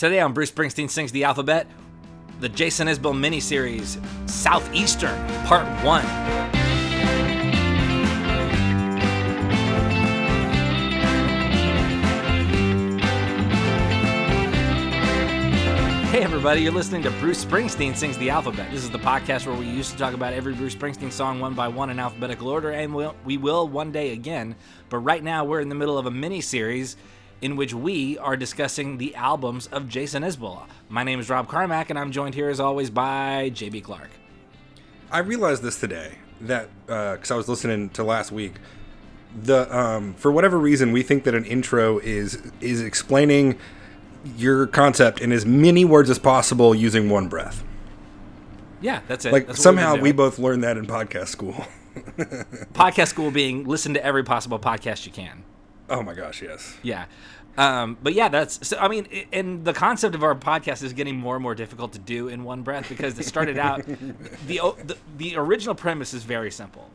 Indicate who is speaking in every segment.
Speaker 1: Today on Bruce Springsteen Sings the Alphabet, the Jason Isbell miniseries Southeastern Part 1. Hey everybody, you're listening to Bruce Springsteen Sings the Alphabet. This is the podcast where we used to talk about every Bruce Springsteen song one by one in alphabetical order, and we'll, we will one day again. But right now, we're in the middle of a mini series in which we are discussing the albums of Jason Isbell. My name is Rob Carmack, and I'm joined here as always by JB Clark.
Speaker 2: I realized this today that because I was listening to last week. The um, for whatever reason we think that an intro is is explaining your concept in as many words as possible using one breath.
Speaker 1: Yeah, that's it.
Speaker 2: Like
Speaker 1: That's
Speaker 2: somehow we both learned that in podcast school.
Speaker 1: podcast school being listen to every possible podcast you can.
Speaker 2: Oh my gosh, yes.
Speaker 1: Yeah. Um, but yeah, that's so. I mean, and the concept of our podcast is getting more and more difficult to do in one breath because it started out. the, the the original premise is very simple.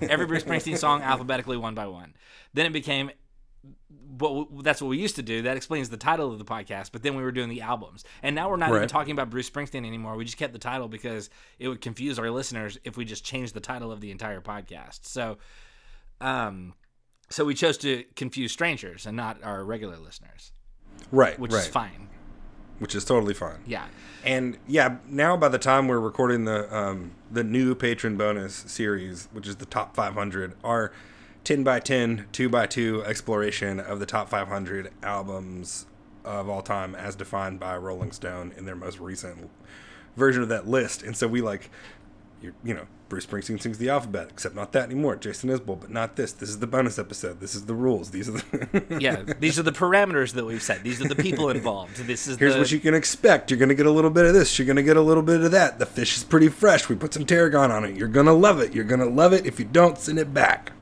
Speaker 1: Every Bruce Springsteen song alphabetically one by one. Then it became. What that's what we used to do. That explains the title of the podcast. But then we were doing the albums, and now we're not even talking about Bruce Springsteen anymore. We just kept the title because it would confuse our listeners if we just changed the title of the entire podcast. So, um, so we chose to confuse strangers and not our regular listeners,
Speaker 2: Right,
Speaker 1: which
Speaker 2: right.
Speaker 1: is fine.
Speaker 2: Which is totally fine.
Speaker 1: Yeah.
Speaker 2: And yeah, now by the time we're recording the um, the new patron bonus series, which is the top 500, our 10 by 10, 2 by 2 exploration of the top 500 albums of all time as defined by Rolling Stone in their most recent version of that list. And so we like, you you know, Bruce Springsteen sings the alphabet, except not that anymore. Jason Isbell, but not this. This is the bonus episode. This is the rules. These are the.
Speaker 1: Yeah. These are the parameters that we've set. These are the people involved. This is the
Speaker 2: Here's
Speaker 1: the,
Speaker 2: what you can expect. You're gonna get a little bit of this. You're gonna get a little bit of that. The fish is pretty fresh. We put some tarragon on it. You're gonna love it. You're gonna love it. If you don't, send it back.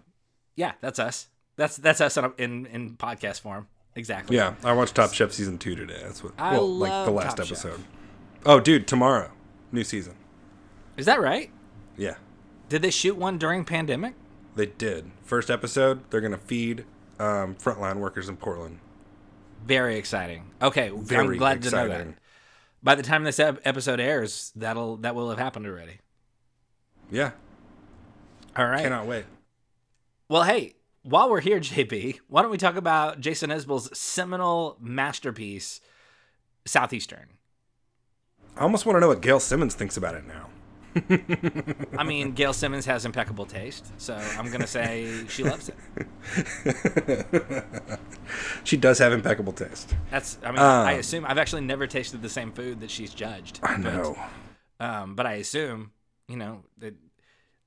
Speaker 1: Yeah, that's us. That's that's us in in, in podcast form. Exactly.
Speaker 2: Yeah, I watched Top Chef season two today. That's what.
Speaker 1: I
Speaker 2: well, like the last
Speaker 1: Top Chef.
Speaker 2: episode. Oh, dude, tomorrow, new season.
Speaker 1: Is that right?
Speaker 2: Yeah,
Speaker 1: Did they shoot one during pandemic?
Speaker 2: they did. First episode, they're gonna feed um, frontline workers in Portland.
Speaker 1: Very exciting. Okay, I'm
Speaker 2: Very
Speaker 1: glad to know that.
Speaker 2: exciting.
Speaker 1: By the time this ep- episode airs, that'll that will have happened already.
Speaker 2: Yeah,
Speaker 1: All right.
Speaker 2: cannot wait.
Speaker 1: Well, hey, while we're here, JB, why don't we talk about Jason Isbell's seminal masterpiece, Southeastern?
Speaker 2: I almost want to know what Gail Simmons thinks about it now.
Speaker 1: I mean, Gail Simmons has impeccable taste, so I'm gonna say she loves it.
Speaker 2: She does have impeccable taste.
Speaker 1: That's, I mean, I
Speaker 2: Um,
Speaker 1: assume I've actually never tasted the same food that she's judged.
Speaker 2: I
Speaker 1: but,
Speaker 2: know.
Speaker 1: um, but I assume, you know, that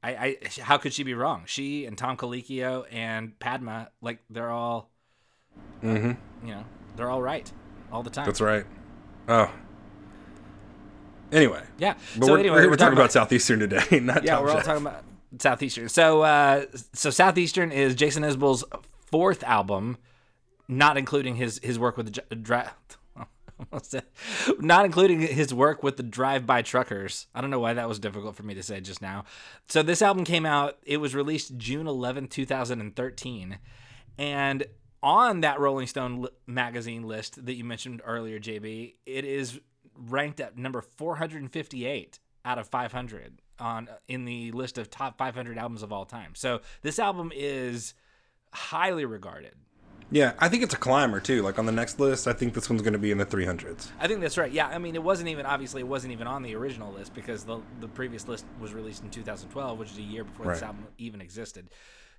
Speaker 1: I, I, how could she be wrong? She and Tom Colicchio and Padma, like they're all,
Speaker 2: mm-hmm.
Speaker 1: you know, they're all right all the time.
Speaker 2: That's right. Oh. Anyway,
Speaker 1: Yeah.
Speaker 2: but
Speaker 1: so
Speaker 2: we're,
Speaker 1: anyway,
Speaker 2: we're,
Speaker 1: we're,
Speaker 2: we're talking about Southeastern today, not
Speaker 1: yeah,
Speaker 2: Top
Speaker 1: we're all
Speaker 2: Chef.
Speaker 1: talking about Southeastern. So, uh, so Southeastern is Jason Isbell's fourth album, not including his his work with the almost not including his work with the drive-by truckers. I don't know why that was difficult for me to say just now. So this album came out. It was released June 11, 2013, and on that Rolling Stone magazine list that you mentioned earlier, JB, it is ranked at number 458 out of 500 on in the list of top 500 albums of all time. So this album is highly regarded.
Speaker 2: Yeah, I think it's a climber too. Like on the next list, I think this one's going to be in the 300s.
Speaker 1: I think that's right. Yeah, I mean, it wasn't even obviously it wasn't even on the original list because the the previous list was released in 2012, which is a year before this album even existed.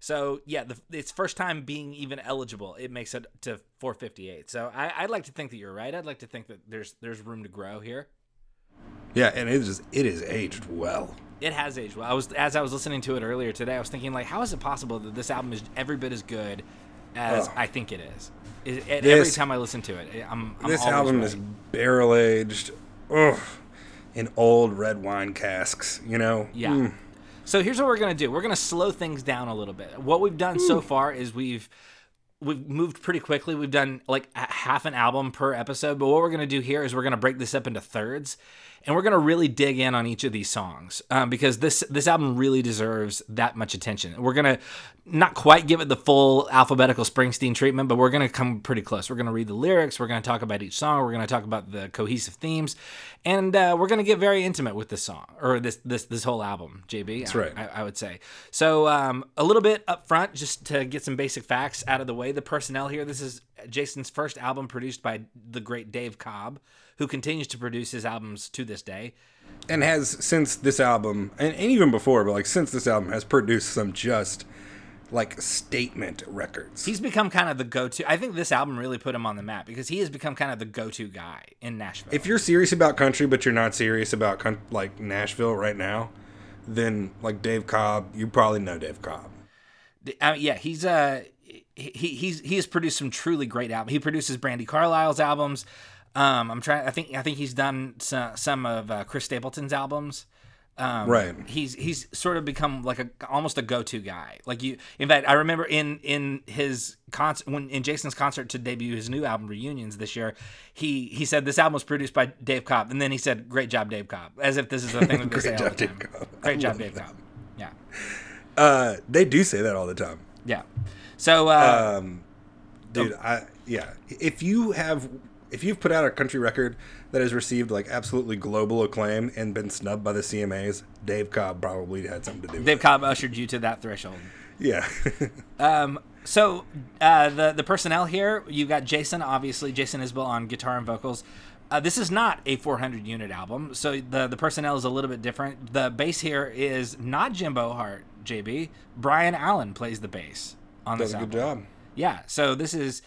Speaker 1: So yeah, the, its first time being even eligible, it makes it to 458. So I, I'd like to think that you're right. I'd like to think that there's there's room to grow here.
Speaker 2: Yeah, and it is it is aged well.
Speaker 1: It has aged well. I was as I was listening to it earlier today, I was thinking like, how is it possible that this album is every bit as good as
Speaker 2: Ugh.
Speaker 1: I think it is? It, it- every time I listen to it, I'm, I'm
Speaker 2: this album
Speaker 1: right.
Speaker 2: is barrel aged, ugh, in old red wine casks. You know.
Speaker 1: Yeah.
Speaker 2: Mm.
Speaker 1: So here's what we're gonna do. We're gonna slow things down a little bit. What we've done so hmm. far is we've we've moved pretty quickly. We've done like a half an album per episode, but what we're gonna do here is we're gonna break this up into thirds, and we're gonna really dig in on each of these songs um, because this this album really deserves that much attention. We're gonna not quite give it the full alphabetical Springsteen treatment, but we're gonna come pretty close. We're gonna read the lyrics. We're gonna talk about each song. We're gonna talk about the cohesive themes, and uh, we're gonna get very intimate with this song or this this this whole album. JB,
Speaker 2: That's
Speaker 1: I-
Speaker 2: right.
Speaker 1: I, I would say. So um, a little bit up front, just to get some basic facts out of the way. The personnel here. This is Jason's first album produced by the great Dave Cobb, who continues to produce his albums to this day.
Speaker 2: and has since this album and, and even before but like since this album has produced some just like statement records
Speaker 1: He's become kind of the go-to. I think this album really put him on the map because he has become kind of the go-to guy in Nashville.
Speaker 2: if you're serious about country but you're not serious about coun- like nashville right now then like dave cobb you probably know dave cobb
Speaker 1: Uh, yeah, he's uh he he's he has produced some truly great albums. He produces Brandi Carlile's albums. Um, I'm trying. I think I think he's done some, some of uh, Chris Stapleton's albums. Um,
Speaker 2: Right.
Speaker 1: He's he's sort of become like a almost a go to guy. Like you. In fact, I remember in in his concert when in Jason's concert to debut his new album Reunions this year, he he said this album was produced by Dave Cobb, and then he said, "Great job, Dave Cobb," as if this is a thing that they
Speaker 2: Great
Speaker 1: say all
Speaker 2: job,
Speaker 1: the
Speaker 2: Dave
Speaker 1: time.
Speaker 2: Cobb. I
Speaker 1: Great job, Dave
Speaker 2: that.
Speaker 1: Cobb. Yeah.
Speaker 2: uh they do say that all the time
Speaker 1: Yeah. So uh,
Speaker 2: um dude i yeah if you have if you've put out a country record that has received like absolutely global acclaim and been snubbed by the cmas dave cobb probably had something to do with it.
Speaker 1: Dave
Speaker 2: it
Speaker 1: Cobb ushered you to that threshold.
Speaker 2: yeah
Speaker 1: Um, so uh, the the personnel here, you've got Jason, obviously Jason Isbell on guitar and vocals. Uh, this is not a 400 unit album, so the the personnel is a little bit different. The bass here is not Jimbo Hart, JB. Brian Allen plays the bass on the.
Speaker 2: does
Speaker 1: this
Speaker 2: a good job
Speaker 1: Yeah, so this is.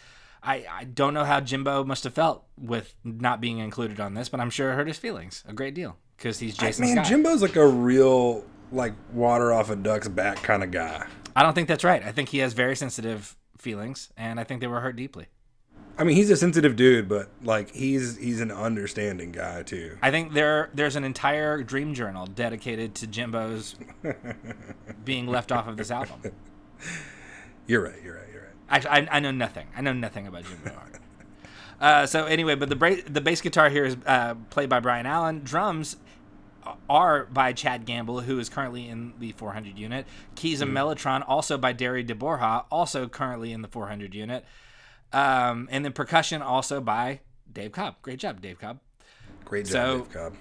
Speaker 1: I, I don't know how Jimbo must have felt with not being included on this, but I'm sure it hurt his feelings a great deal because he's Jason's
Speaker 2: Man,
Speaker 1: guy.
Speaker 2: Jimbo's like a real like water off a duck's back kind of guy.
Speaker 1: I don't think that's right. I think he has very sensitive feelings, and I think they were hurt deeply.
Speaker 2: I mean, he's a sensitive dude, but like he's he's an understanding guy too.
Speaker 1: I think there there's an entire dream journal dedicated to Jimbo's being left off of this album.
Speaker 2: You're right. You're right.
Speaker 1: Actually, I, I know nothing. I know nothing about Jimbo Hart. Uh, so anyway, but the bra- the bass guitar here is uh, played by Brian Allen. Drums are by Chad Gamble, who is currently in the 400 unit. Keys and Mellotron also by Derry DeBorja, also currently in the 400 unit. Um, and then percussion also by Dave Cobb. Great job, Dave Cobb.
Speaker 2: Great job,
Speaker 1: So-
Speaker 2: Dave Cobb.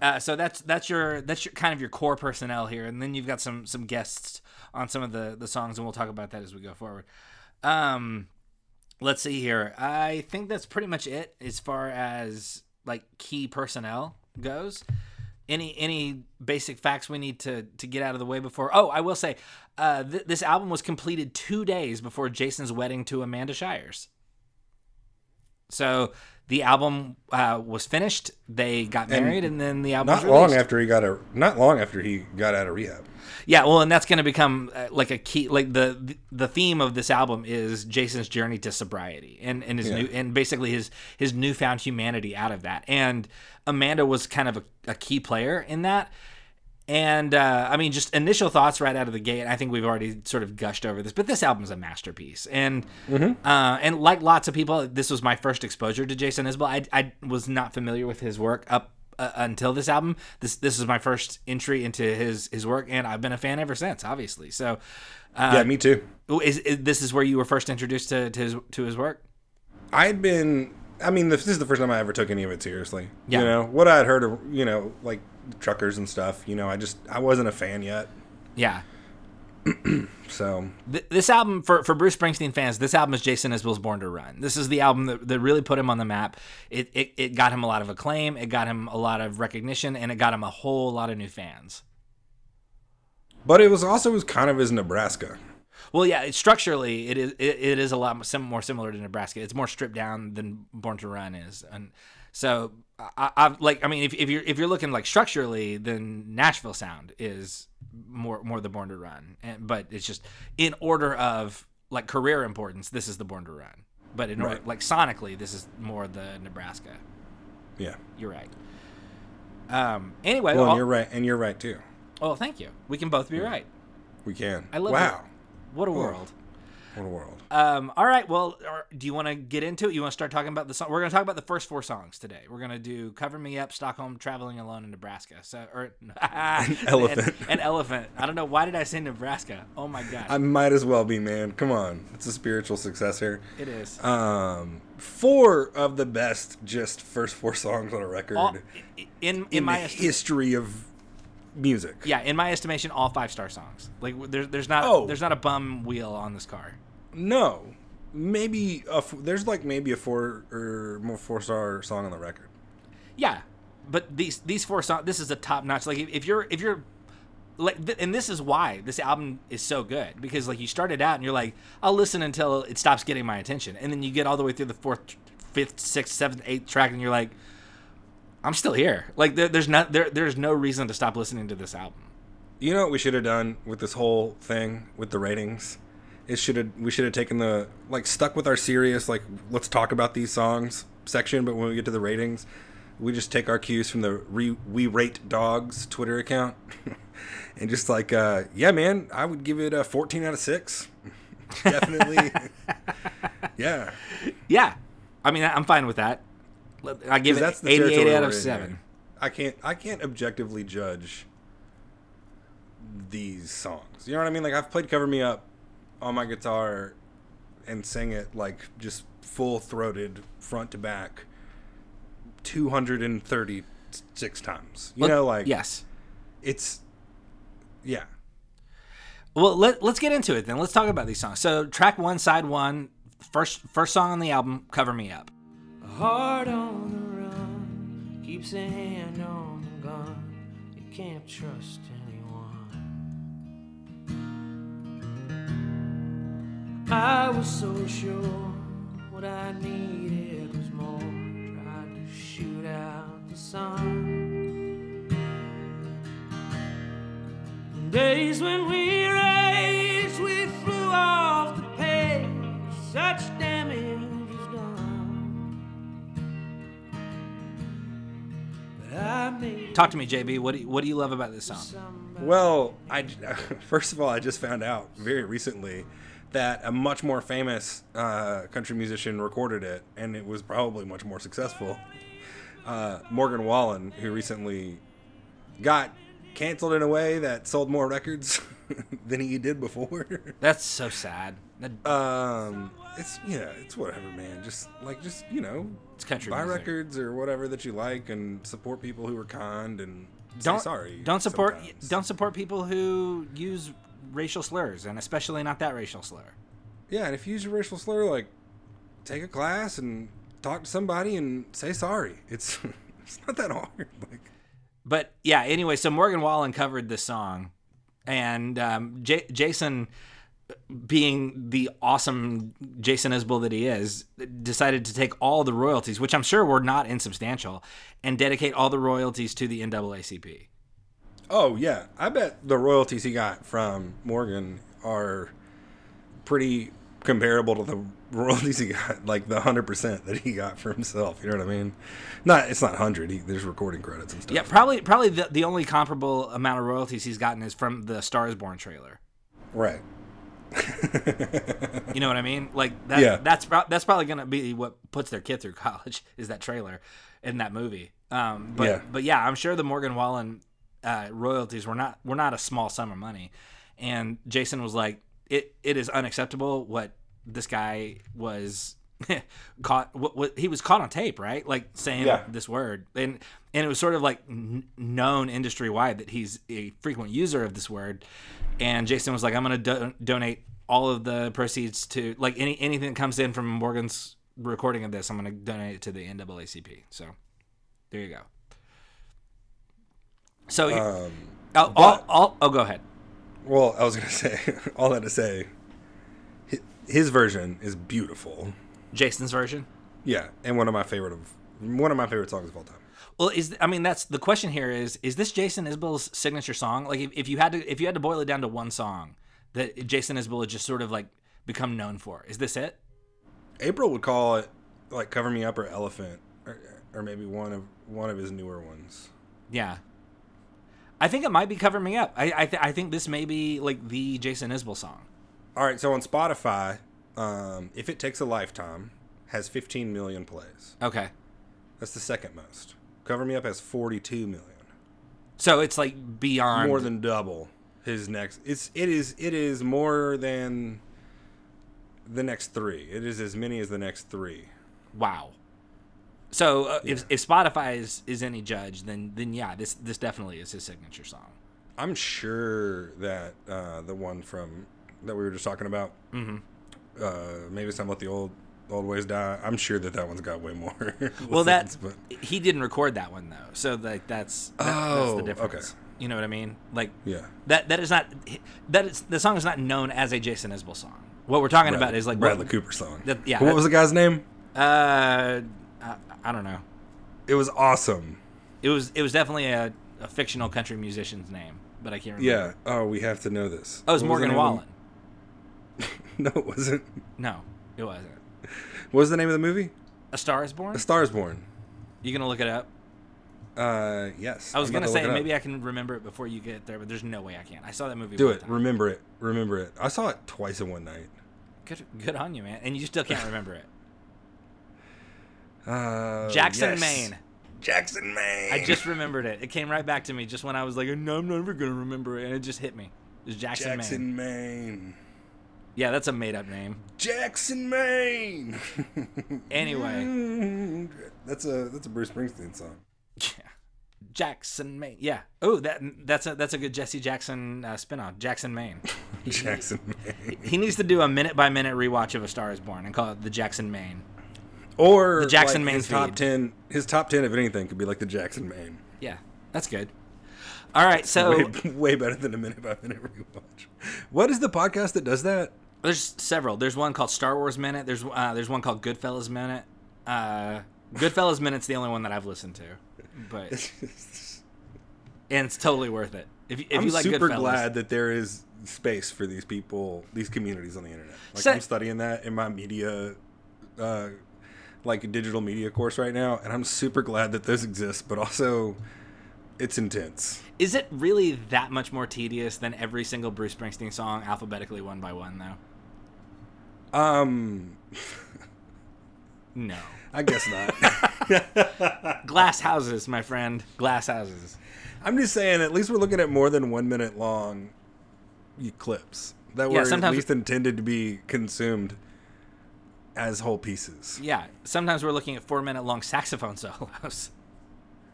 Speaker 1: Uh, so that's that's your that's your kind of your core personnel here, and then you've got some some guests on some of the the songs, and we'll talk about that as we go forward. Um, let's see here. I think that's pretty much it as far as like key personnel goes. Any any basic facts we need to to get out of the way before? Oh, I will say, uh, th- this album was completed two days before Jason's wedding to Amanda Shires. So the album uh, was finished. They got married, and, then the album
Speaker 2: Not
Speaker 1: was
Speaker 2: long after he got a not long after he got out of rehab.
Speaker 1: Yeah, well, and that's going to become uh, like a key. Like the the theme of this album is Jason's journey to sobriety, and and his
Speaker 2: Yeah.
Speaker 1: new and basically his his newfound humanity out of that. And Amanda was kind of a, a key player in that. And uh, I mean, just initial thoughts right out of the gate. I think we've already sort of gushed over this, but this album is a masterpiece. And uh, and like lots of people, this was my first exposure to Jason Isbell. I, I was not familiar with his work up uh, until this album. This this is my first entry into his his work, and I've been a fan ever since. Obviously, so
Speaker 2: yeah, me too.
Speaker 1: is, is this is where you were first introduced to, to his to his work?
Speaker 2: I'd been. I mean, this is the first time I ever took any of it seriously.
Speaker 1: Yeah.
Speaker 2: You know what I'd heard of, you know, like truckers and stuff. You know, I just I wasn't a fan yet.
Speaker 1: Yeah.
Speaker 2: So
Speaker 1: Th- this album for, for Bruce Springsteen fans, this album is Jason Isbell's Born to Run. This is the album that, that really put him on the map. It, it it got him a lot of acclaim, it got him a lot of recognition, and it got him a whole lot of new fans.
Speaker 2: But it was also was kind of his Nebraska.
Speaker 1: Well, yeah, it, structurally, it is it, it is a lot sim- more similar to Nebraska. It's more stripped down than Born to Run is, and so I, I like. I mean, if, if you're if you're looking like structurally, then Nashville sound is more more the Born to Run, and, but it's just in order of like career importance. This is the Born to Run, but in order like sonically, this is more the Nebraska.
Speaker 2: Yeah.
Speaker 1: You're right. Um. Anyway,
Speaker 2: Well,
Speaker 1: well,
Speaker 2: you're right, and you're right too.
Speaker 1: oh, thank you. We can both be right.
Speaker 2: We can.
Speaker 1: I love
Speaker 2: Wow.
Speaker 1: What a world.
Speaker 2: What a world.
Speaker 1: Um, all right. Well, or- do you want to get into it? You want to start talking about the song? We're going to talk about the first four songs today. We're going to do "Cover Me Up," "Stockholm," "Traveling Alone" in Nebraska. So, or
Speaker 2: Elephant.
Speaker 1: an, an elephant. I don't know why did I say Nebraska. Oh my gosh,
Speaker 2: I might as well be, man. Come on. It's a spiritual successor.
Speaker 1: it is.
Speaker 2: Um, four of the best, just first four songs on a record
Speaker 1: All, in in,
Speaker 2: in
Speaker 1: my
Speaker 2: history of music.
Speaker 1: yeah, in my estimation, all five star songs. Like there's there's not
Speaker 2: Oh.
Speaker 1: there's not a bum wheel on this car.
Speaker 2: No, maybe a f- there's like maybe a four or more four star song on the record.
Speaker 1: Yeah, but these these four songs. This is a top notch. Like if, if you're if you're like, th- and this is why this album is so good because like you started out and you're like, I'll listen until it stops getting my attention, and then you get all the way through the fourth, fifth, sixth, seventh, eighth track, and you're like, I'm still here. Like there, there's not there there's no reason to stop listening to this album.
Speaker 2: You know what we should have done with this whole thing with the ratings? It should have we should have taken the like stuck with our serious like let's talk about these songs section, but when we get to the ratings, we just take our cues from the re, we rate dogs Twitter account, and just like uh, yeah, man, I would give it a 14 out of six, definitely. yeah,
Speaker 1: Yeah, I mean I'm fine with that. I give it
Speaker 2: that's the
Speaker 1: 88 out of seven.
Speaker 2: here. I can't I can't objectively judge these songs. You know what I mean? Like I've played Cover Me Up on my guitar and sing it like just full throated front to back 236 times. You
Speaker 1: Let-
Speaker 2: know like
Speaker 1: yes.
Speaker 2: it's yeah.
Speaker 1: Well, let, let's get into it then. Let's talk about these songs. So, track one, side one, first first song on the album, "Cover Me Up."
Speaker 3: A heart on the run keeps a hand on the gun. You can't trust anyone. I was so sure what I needed was more. Tried to shoot out the sun. Days when we raced, we flew off the page. Such damage was done. But I made
Speaker 1: Talk to me, JB. What do you, what do you love about this song?
Speaker 2: Well, I first of all, I just found out very recently that a much more famous uh, country musician recorded it, and it was probably much more successful. Uh, Morgan Wallen, who recently got canceled in a way that sold more records than he did before.
Speaker 1: That's so sad. That-
Speaker 2: um, it's yeah, it's whatever, man. Just like just you know,
Speaker 1: It's country
Speaker 2: buy
Speaker 1: music.
Speaker 2: records or whatever that you like, and support people who are kind and
Speaker 1: don't
Speaker 2: sorry.
Speaker 1: Don't support
Speaker 2: sometimes.
Speaker 1: don't support people who use racial slurs, and especially not that racial slur.
Speaker 2: Yeah, and if you use a racial slur, like take a class and talk to somebody and say sorry. It's it's not that hard. Like
Speaker 1: But yeah, anyway, so Morgan Wallen covered this song, and um, J- Jason, being the awesome Jason Isbell that he is, decided to take all the royalties, which I'm sure were not insubstantial, and dedicate all the royalties to the NAACP.
Speaker 2: Oh yeah, I bet the royalties he got from Morgan are pretty comparable to the royalties he got, like the hundred percent that he got for himself. You know what I mean? Not it's not hundred. There's recording credits and stuff.
Speaker 1: Yeah, probably probably the, the only comparable amount of royalties he's gotten is from the Stars Born trailer.
Speaker 2: right.
Speaker 1: You know what I mean? Like that.
Speaker 2: Yeah.
Speaker 1: That's that's probably gonna be what puts their kid through college is that trailer in that movie. Um, but
Speaker 2: Yeah.
Speaker 1: but yeah, I'm sure the Morgan Wallen uh, royalties were not were not a small sum of money, and Jason was like, it it is unacceptable what this guy was caught. What, what he was caught on tape, right? Like saying
Speaker 2: Yeah.
Speaker 1: this word, and and it was sort of like n- known industry wide that he's a frequent user of this word. And Jason was like, I'm gonna do- donate all of the proceeds to like any anything that comes in from Morgan's recording of this. I'm gonna donate it to the NAACP. So there you go. So
Speaker 2: Um,
Speaker 1: I'll, I'll, I'll, oh, go ahead.
Speaker 2: well, I was gonna say all that to say. hi- His version is beautiful.
Speaker 1: Jason's version.
Speaker 2: Yeah, and one of my favorite of one of my favorite songs of all time.
Speaker 1: Well, is I mean that's the question here is is this Jason Isbell's signature song? Like if, if you had to if you had to boil it down to one song that Jason Isbell had just sort of like become known for, is this it?
Speaker 2: April would call it like "Cover Me Up" or "Elephant," or, or maybe one of one of his newer ones.
Speaker 1: Yeah. I think it might be "Cover Me Up." I I, th- I think this may be like the Jason Isbell song.
Speaker 2: All right, so on Spotify, um, if it takes a lifetime, has 15 million plays.
Speaker 1: Okay.
Speaker 2: That's the second most. Cover Me Up has 42 million.
Speaker 1: So it's like beyond
Speaker 2: More than double his next. It's it is it is more than the next three. It is as many as the next three.
Speaker 1: wow. So uh, if if Spotify is, is any judge, then then yeah, this this definitely is his signature song.
Speaker 2: I'm sure that uh, the one from that we were just talking about,
Speaker 1: Mm-hmm.
Speaker 2: uh, maybe some let the old old ways die. I'm sure that that one's got way more.
Speaker 1: Well, that
Speaker 2: but
Speaker 1: he didn't record that one though, so like that's that, that's
Speaker 2: Oh,
Speaker 1: the
Speaker 2: okay.
Speaker 1: difference. You know what I mean? Like
Speaker 2: yeah,
Speaker 1: that that is not that is the song is not known as a Jason Isbell song. What we're talking about is like what-
Speaker 2: Bradley Cooper song.
Speaker 1: that- yeah,
Speaker 2: what was the guy's name?
Speaker 1: Uh, I, don't know.
Speaker 2: It was awesome.
Speaker 1: It was it was definitely a, a fictional country musician's name, but I can't remember.
Speaker 2: Yeah. Oh, we have to know this.
Speaker 1: Oh, it was
Speaker 2: What
Speaker 1: Morgan
Speaker 2: of
Speaker 1: Wallen.
Speaker 2: No, it wasn't.
Speaker 1: No, it wasn't.
Speaker 2: What was the name of the movie?
Speaker 1: A Star is Born.
Speaker 2: A Star is Born.
Speaker 1: You gonna look it up?
Speaker 2: Uh, yes.
Speaker 1: I was
Speaker 2: I'm
Speaker 1: gonna say
Speaker 2: look it up.
Speaker 1: maybe I can remember it before you get there, but there's no way I can. I saw that movie.
Speaker 2: do it.
Speaker 1: time.
Speaker 2: Remember it. Remember it. I saw it twice in one night.
Speaker 1: Good, good on you, man. And you still can't remember it.
Speaker 2: Uh,
Speaker 1: Jackson,
Speaker 2: yes.
Speaker 1: Maine.
Speaker 2: Jackson, Maine.
Speaker 1: I just remembered it. It came right back to me just when I was like, no, I'm never gonna remember it, and it just hit me. It was Jackson, Maine.
Speaker 2: Jackson, Maine.
Speaker 1: Yeah, that's a made up name.
Speaker 2: Jackson, Maine.
Speaker 1: Anyway,
Speaker 2: that's a that's a Bruce Springsteen song.
Speaker 1: yeah. Jackson, Maine. Yeah. Oh, that that's a that's a good Jesse Jackson uh, spinoff. Jackson, Maine.
Speaker 2: Jackson, Maine.
Speaker 1: He needs to do a minute by minute rewatch of A Star Is Born and call it the Jackson, Maine.
Speaker 2: Or
Speaker 1: The Jackson
Speaker 2: like
Speaker 1: Maine
Speaker 2: his top ten. His top ten, if anything, could be like the Jackson Maine.
Speaker 1: Yeah, that's good. All right, so
Speaker 2: way, way better than a minute by minute rewatch. What is the podcast that does that?
Speaker 1: There's several. There's one called Star Wars Minute. There's uh, there's one called Goodfellas Minute. Uh, Goodfellas Minute's the only one that I've listened to, but and it's totally worth it. If, you- if
Speaker 2: I'm
Speaker 1: you like
Speaker 2: super
Speaker 1: Goodfellas,
Speaker 2: glad that there is space for these people, these communities on the internet. Like
Speaker 1: So-
Speaker 2: I'm studying that in my media, uh, like a digital media course right now, and I'm super glad that this exists. But also, it's intense.
Speaker 1: is it really that much more tedious than every single Bruce Springsteen song alphabetically one by one though?
Speaker 2: Um,
Speaker 1: No.
Speaker 2: I guess not.
Speaker 1: Glass houses, my friend. Glass houses.
Speaker 2: I'm just saying, at least we're looking at more than one minute long clips that
Speaker 1: Yeah,
Speaker 2: were at least intended to be consumed as whole pieces.
Speaker 1: Yeah. Sometimes we're looking at four minute long saxophone solos.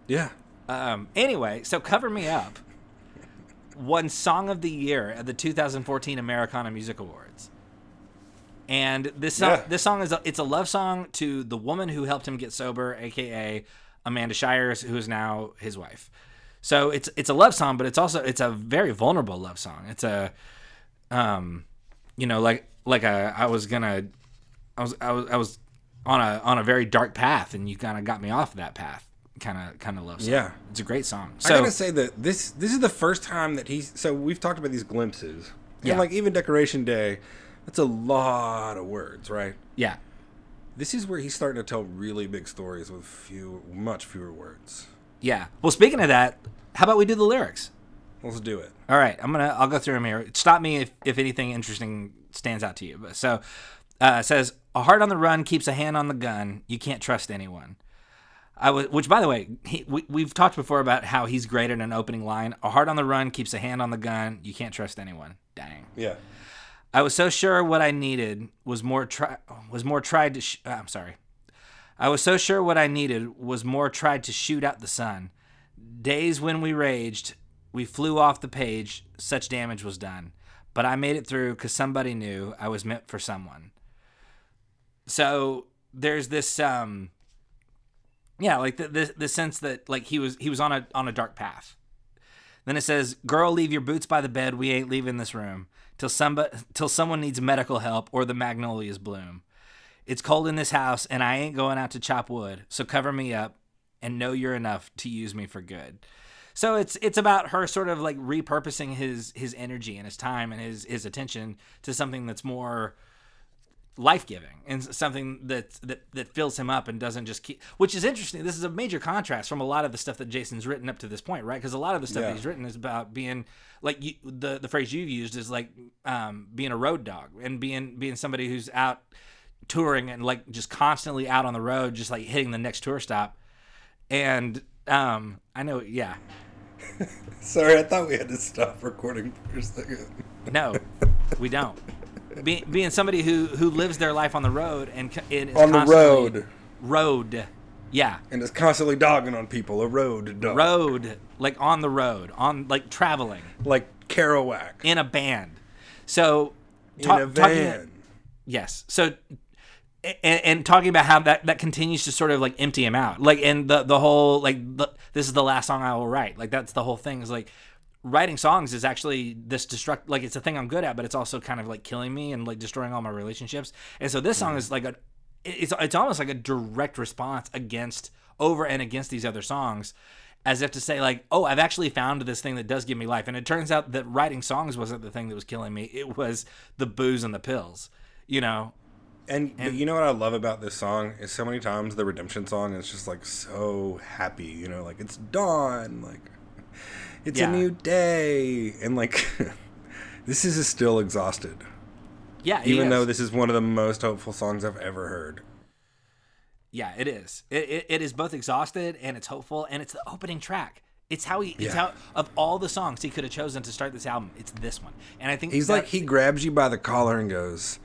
Speaker 2: Yeah.
Speaker 1: Um, anyway, so Cover Me Up won Song of the Year at the 2014 Americana Music Awards. And this song,
Speaker 2: Yeah.
Speaker 1: this song is a, it's a love song to the woman who helped him get sober, aka Amanda Shires, who is now his wife. So it's it's a love song, but it's also it's a very vulnerable love song. It's a um you know like like a I was gonna I was I was I was on a on a very dark path and you kind of got me off that path kind of kind of love song.
Speaker 2: Yeah.
Speaker 1: It's a great song.
Speaker 2: I gotta say that this this is the first time that he's so we've talked about these glimpses.
Speaker 1: Yeah.
Speaker 2: And like even Decoration Day, that's a lot of words, right?
Speaker 1: yeah.
Speaker 2: This is where he's starting to tell really big stories with few much fewer words.
Speaker 1: Yeah. Well, speaking of that, how about we do the lyrics?
Speaker 2: Let's do it.
Speaker 1: All right, I'm gonna I'll go through them here. Stop me if, if anything interesting stands out to you. But so uh, says a heart on the run keeps a hand on the gun. You can't trust anyone. I was, which by the way, he, we, we've talked before about how he's great at an opening line. A heart on the run keeps a hand on the gun. You can't trust anyone. Dang.
Speaker 2: Yeah.
Speaker 1: I was so sure what I needed was more try was more tried to. Sh- uh, I'm sorry. I was so sure what I needed was more tried to shoot out the sun. Days when we raged, we flew off the page. Such damage was done, but I made it through because somebody knew I was meant for someone. So there's this, um, yeah, like the, the the sense that like he was he was on a on a dark path. Then it says, "Girl, leave your boots by the bed. We ain't leaving this room till somebody till someone needs medical help or the magnolias bloom. It's cold in this house, and I ain't going out to chop wood. So cover me up, and know you're enough to use me for good." So it's it's about her sort of like repurposing his his energy and his time and his his attention to something that's more life giving and something that, that that fills him up and doesn't just keep. Which is interesting. This is a major contrast from a lot of the stuff that Jason's written up to this point, right? Because a lot of the stuff
Speaker 2: Yeah.
Speaker 1: that he's written is about being like you, the the phrase you've used is like um, being a road dog and being being somebody who's out touring and like just constantly out on the road, just like hitting the next tour stop. And um, I know, yeah,
Speaker 2: Sorry, I thought we had to stop recording for a second.
Speaker 1: no, we don't. Be, being somebody who who lives their life on the road and, and is
Speaker 2: On the road.
Speaker 1: road, yeah,
Speaker 2: And is constantly dogging on people. A road dog.
Speaker 1: road, like on the road, on like traveling
Speaker 2: Like Kerouac.
Speaker 1: in a band. So,
Speaker 2: In
Speaker 1: ta-
Speaker 2: a
Speaker 1: talking-
Speaker 2: van.
Speaker 1: Yes. So, and, and talking about how that that continues to sort of like empty him out, like and the the whole like the, this is the last song I will write. Like that's the whole thing. Is like writing songs is actually this destruct. Like it's a thing I'm good at, but it's also kind of like killing me and like destroying all my relationships. And so this song mm. is like a it's it's almost like a direct response against over and against these other songs as if to say like oh i've actually found this thing that does give me life and it turns out that writing songs wasn't the thing that was killing me it was the booze and the pills you know
Speaker 2: And, but you know what I love about this song is so many times the redemption song is just like so happy, you know, like it's dawn, like it's
Speaker 1: Yeah.
Speaker 2: a new day, and like this is still exhausted,
Speaker 1: Yeah,
Speaker 2: even though this is one of the most hopeful songs I've ever heard.
Speaker 1: yeah, it is. It, it, it is both exhausted and it's hopeful, and it's the opening track. It's how he. It's
Speaker 2: Yeah.
Speaker 1: how of all the songs he could have chosen to start this album. It's this one, and I think
Speaker 2: He's
Speaker 1: that-
Speaker 2: like he grabs you by the collar and goes,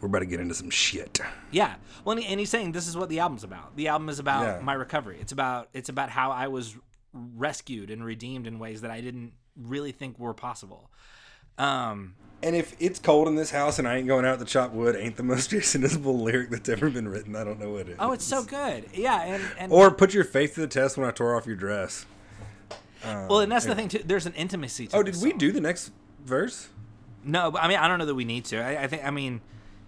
Speaker 2: "We're about to get into some shit."
Speaker 1: Yeah. Well, and, he- and he's saying this is what the album's about. The album is about
Speaker 2: Yeah.
Speaker 1: my recovery. It's about it's about how I was rescued and redeemed in ways that I didn't really think were possible. Um,
Speaker 2: And if it's cold in this house and I ain't going out to chop wood, ain't the most Jason Isbell lyric that's ever been written. I don't know what it is.
Speaker 1: oh, it's so good. Yeah, and and
Speaker 2: Or put your faith to the test when I tore off your dress.
Speaker 1: well, and that's the thing too. There's an intimacy. to
Speaker 2: Oh, did we
Speaker 1: song.
Speaker 2: do the next verse?
Speaker 1: No, but I mean, I don't know that we need to. I, I think, I mean,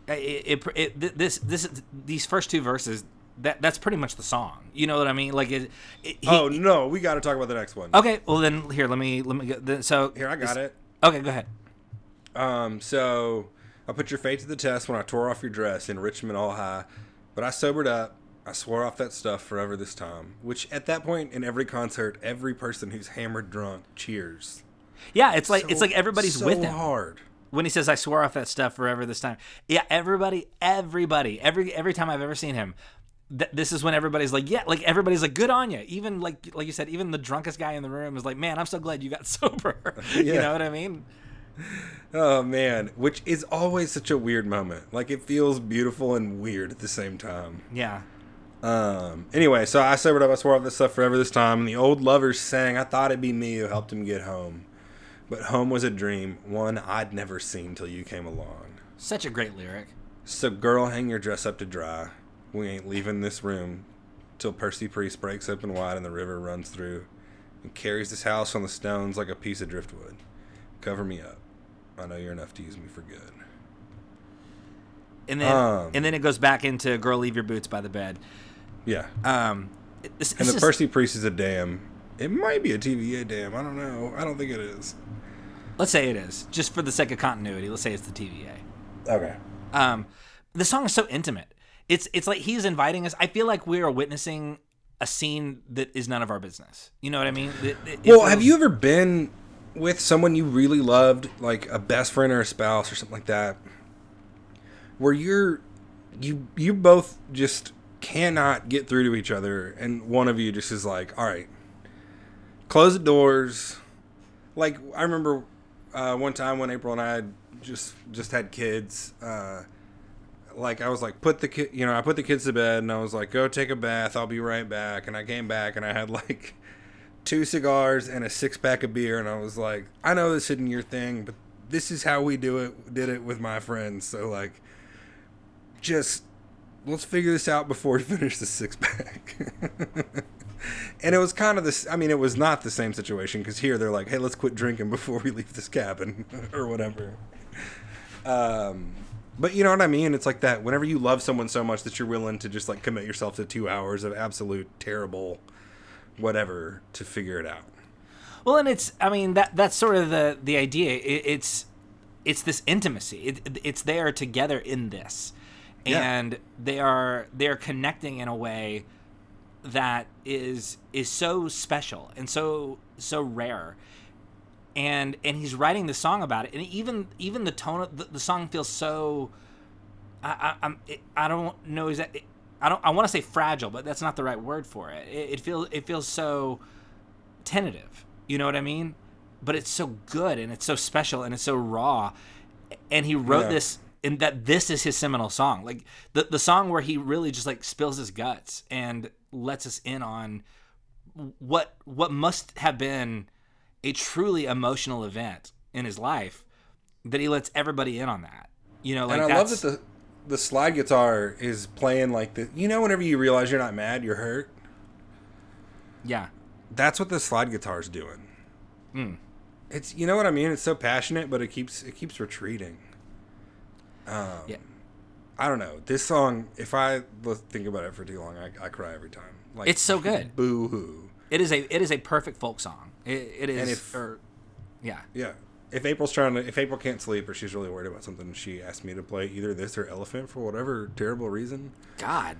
Speaker 1: it, it, it, this, this, these first two verses, that that's pretty much the song. You know what I mean? Like, it, it, he,
Speaker 2: oh no, we got to talk about the next one.
Speaker 1: Okay, well then, here, let me, let me go. Then, so
Speaker 2: Here, I got it.
Speaker 1: Okay, go ahead.
Speaker 2: Um, so I put your faith to the test when I tore off your dress in Richmond all high, but I sobered up. I swore off that stuff forever this time. Which at that point in every concert, every person who's hammered drunk cheers.
Speaker 1: Yeah, it's like it's like everybody's
Speaker 2: so
Speaker 1: with him
Speaker 2: hard.
Speaker 1: when he says, "I swore off that stuff forever this time." Yeah, everybody, everybody, every every time I've ever seen him. Th- this is when everybody's like, yeah, like everybody's like, good on you. Even like, like you said, even the drunkest guy in the room is like, man, I'm so glad you got sober. you know what I mean?
Speaker 2: Oh man, which is always such a weird moment. Like it feels beautiful and weird at the same time.
Speaker 1: Yeah.
Speaker 2: Um. Anyway, so I sobered up. I swore off this stuff forever this time. And the old lovers sang, "I thought it'd be me who helped him get home, but home was a dream, one I'd never seen till you came along."
Speaker 1: Such a great lyric.
Speaker 2: So, girl, hang your dress up to dry. We ain't leaving this room till Percy Priest breaks open wide and the river runs through and carries this house on the stones like a piece of driftwood. Cover me up. I know you're enough to use me for good.
Speaker 1: And then
Speaker 2: Um.
Speaker 1: and then it goes back into "Girl, leave your boots by the bed."
Speaker 2: Yeah.
Speaker 1: Um, this,
Speaker 2: And the
Speaker 1: is-
Speaker 2: Percy Priest is a dam. It might be a TVA dam. I don't know. I don't think it is.
Speaker 1: let's say it is just for the sake of continuity. Let's say it's the TVA.
Speaker 2: Okay.
Speaker 1: Um, the song is so intimate. It's it's like he's inviting us. I feel like we are witnessing a scene that is none of our business. You know what I mean? It- it-
Speaker 2: Well, have you ever been with someone you really loved, like a best friend or a spouse or something like that, where you're you you both just cannot get through to each other, and one of you just is like, "All right, close the doors." Like I remember uh, one time when April and I just just had kids. Uh, like I was like, put the you know, I put the kids to bed, and I was like, go take a bath. I'll be right back. And I came back, and I had like two cigars and a six pack of beer, and I was like, I know this isn't your thing, but this is how we do it. Did it with my friends, so like, just let's figure this out before we finish the six pack. and it was kind of this. I mean, it was not the same situation because here they're like, hey, let's quit drinking before we leave this cabin or whatever. Um, but you know what I mean? It's like that. Whenever you love someone so much that you're willing to just like commit yourself to two hours of absolute terrible whatever to figure it out.
Speaker 1: Well, and it's I mean that that's sort of the the idea. It, it's it's this intimacy. It, it's there together in this,
Speaker 2: Yeah.
Speaker 1: and they are they are connecting in a way that is is so special and so so rare and and he's writing the song about it and even even the tone of the, the song feels so I, I I'm it, I don't know is that I don't I want to say fragile but that's not the right word for it. it it feels it feels so tentative you know what I mean but it's so good and it's so special and it's so raw and he wrote
Speaker 2: Yeah.
Speaker 1: this and that this is his seminal song like the the song where he really just like spills his guts and lets us in on what what must have been a truly emotional event in his life that he lets everybody in on that you know like
Speaker 2: and I love that the the slide guitar is playing like the you know whenever you realize you're not mad, you're hurt.
Speaker 1: yeah
Speaker 2: That's what the slide guitar's doing.
Speaker 1: Hmm.
Speaker 2: It's you know what I mean. It's so passionate, but it keeps it keeps retreating. Um,
Speaker 1: yeah
Speaker 2: I don't know this song. If I think about it for too long, I, I cry every time. Like
Speaker 1: It's so good.
Speaker 2: Boo hoo.
Speaker 1: It is a it is a perfect folk song it, it is
Speaker 2: And if-
Speaker 1: or, yeah
Speaker 2: Yeah. If April's trying to, if April can't sleep or she's really worried about something, she asked me to play either this or Elephant for whatever terrible reason.
Speaker 1: god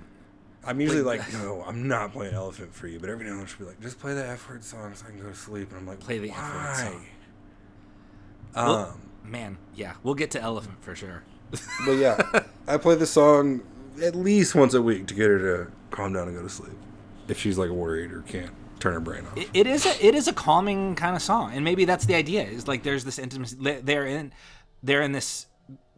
Speaker 2: I'm usually like, no, I'm not playing Elephant for you. But every now and then she'll be like, just play the F word song so I can go to sleep. And I'm like,
Speaker 1: Play the F word song.
Speaker 2: Um,
Speaker 1: Well, man yeah we'll get to elephant for sure
Speaker 2: but yeah, I play the song at least once a week to get her to calm down and go to sleep. If she's like worried or can't turn her brain off.
Speaker 1: it, it is a it is a calming kind of song and maybe that's the idea is like there's this intimacy they- they're in they're in this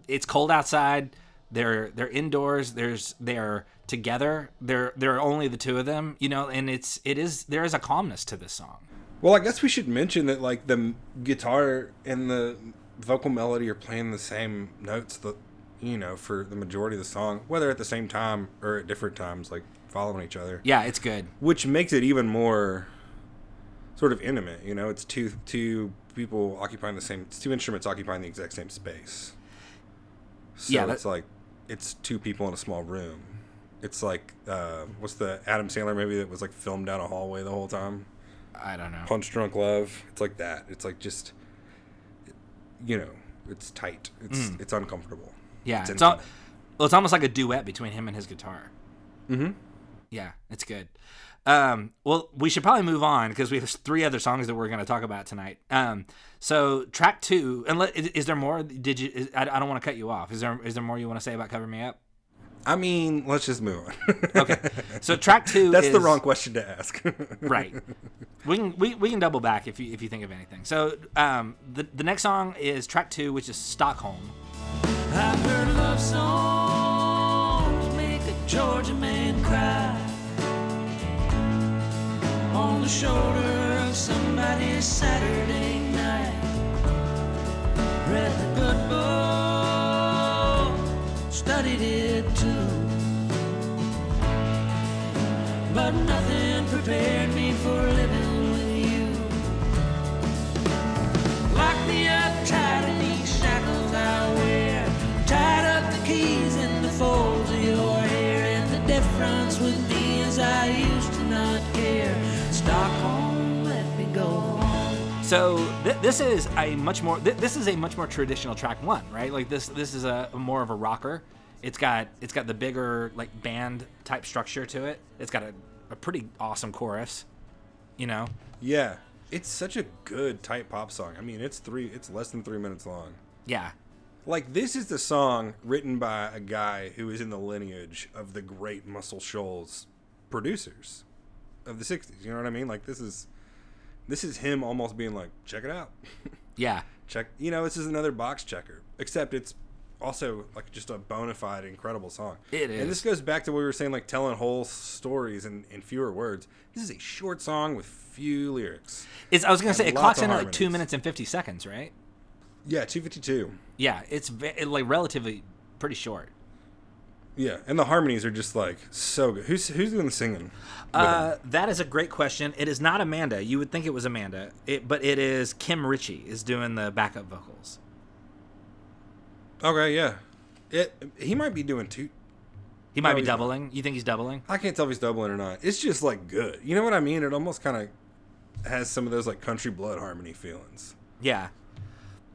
Speaker 1: it's cold outside they're they're indoors there's they're together they're they're only the two of them you know and it's it is there is a calmness to this song
Speaker 2: Well, I guess we should mention that like the guitar and the vocal melody are playing the same notes that you know for the majority of the song, whether at the same time or at different times, like following each other,
Speaker 1: yeah it's good
Speaker 2: which makes it even more sort of intimate. You know, it's two two people occupying the same, it's two instruments occupying the exact same space. So
Speaker 1: Yeah, that-
Speaker 2: it's like it's two people in a small room. It's like uh, what's the Adam Sandler movie that was like filmed down a hallway the whole time?
Speaker 1: i don't know
Speaker 2: Punch Drunk Love. It's like that. It's like just, you know, it's tight. It's it's uncomfortable.
Speaker 1: yeah
Speaker 2: it's
Speaker 1: it's, all, well, it's almost like a duet between him and his guitar
Speaker 2: Mm-hmm.
Speaker 1: Yeah, it's good. Um, well, we should probably move on because we have three other songs that we're going to talk about tonight. Um, so track two, and let, is, is there more? Did you? Is, I, I don't want to cut you off. Is there? Is there more you want to say about "Cover Me Up"?
Speaker 2: I mean, let's just move on.
Speaker 1: Okay, so track two.
Speaker 2: That's the wrong question to ask.
Speaker 1: Right. We can we, we can double back if you if you think of anything. So um, the the next song is track two, which is Stockholm.
Speaker 3: Georgia man cry on the shoulder of somebody's Saturday night. Read the good book, studied it too, but nothing prepared me
Speaker 1: So th- this is a much more th- this is a much more traditional track one, right? Like this this is a more of a rocker. It's got it's got the bigger like band type structure to it. It's got a, a pretty awesome chorus, you know.
Speaker 2: yeah, it's such a good tight pop song. I mean, it's three. It's less than three minutes long.
Speaker 1: Yeah,
Speaker 2: Like this is the song written by a guy who is in the lineage of the great Muscle Shoals producers of the '60s. You know what I mean? Like this is this is him almost being like, check it out,
Speaker 1: yeah,
Speaker 2: check. You know, this is another box checker, except it's also like just a bona fide incredible song.
Speaker 1: It
Speaker 2: and this goes back to what we were saying, like telling whole stories in, in fewer words. This is a short song with few lyrics.
Speaker 1: it's. I was gonna say it clocks in at like two minutes and fifty seconds, right?
Speaker 2: Yeah, two fifty two.
Speaker 1: Yeah, it's ve- like relatively pretty short.
Speaker 2: Yeah, and the harmonies are just like so good. Who's who's doing the singing?
Speaker 1: Uh, that is a great question. It is not Amanda. You would think it was Amanda, it, but it is Kim Richey is doing the backup vocals.
Speaker 2: okay, yeah. It he might be doing two.
Speaker 1: He might
Speaker 2: No,
Speaker 1: be doubling. You think he's doubling?
Speaker 2: I can't tell if he's doubling or not. It's just like good. You know what I mean? It almost kind of has some of those like country blood harmony feelings.
Speaker 1: Yeah.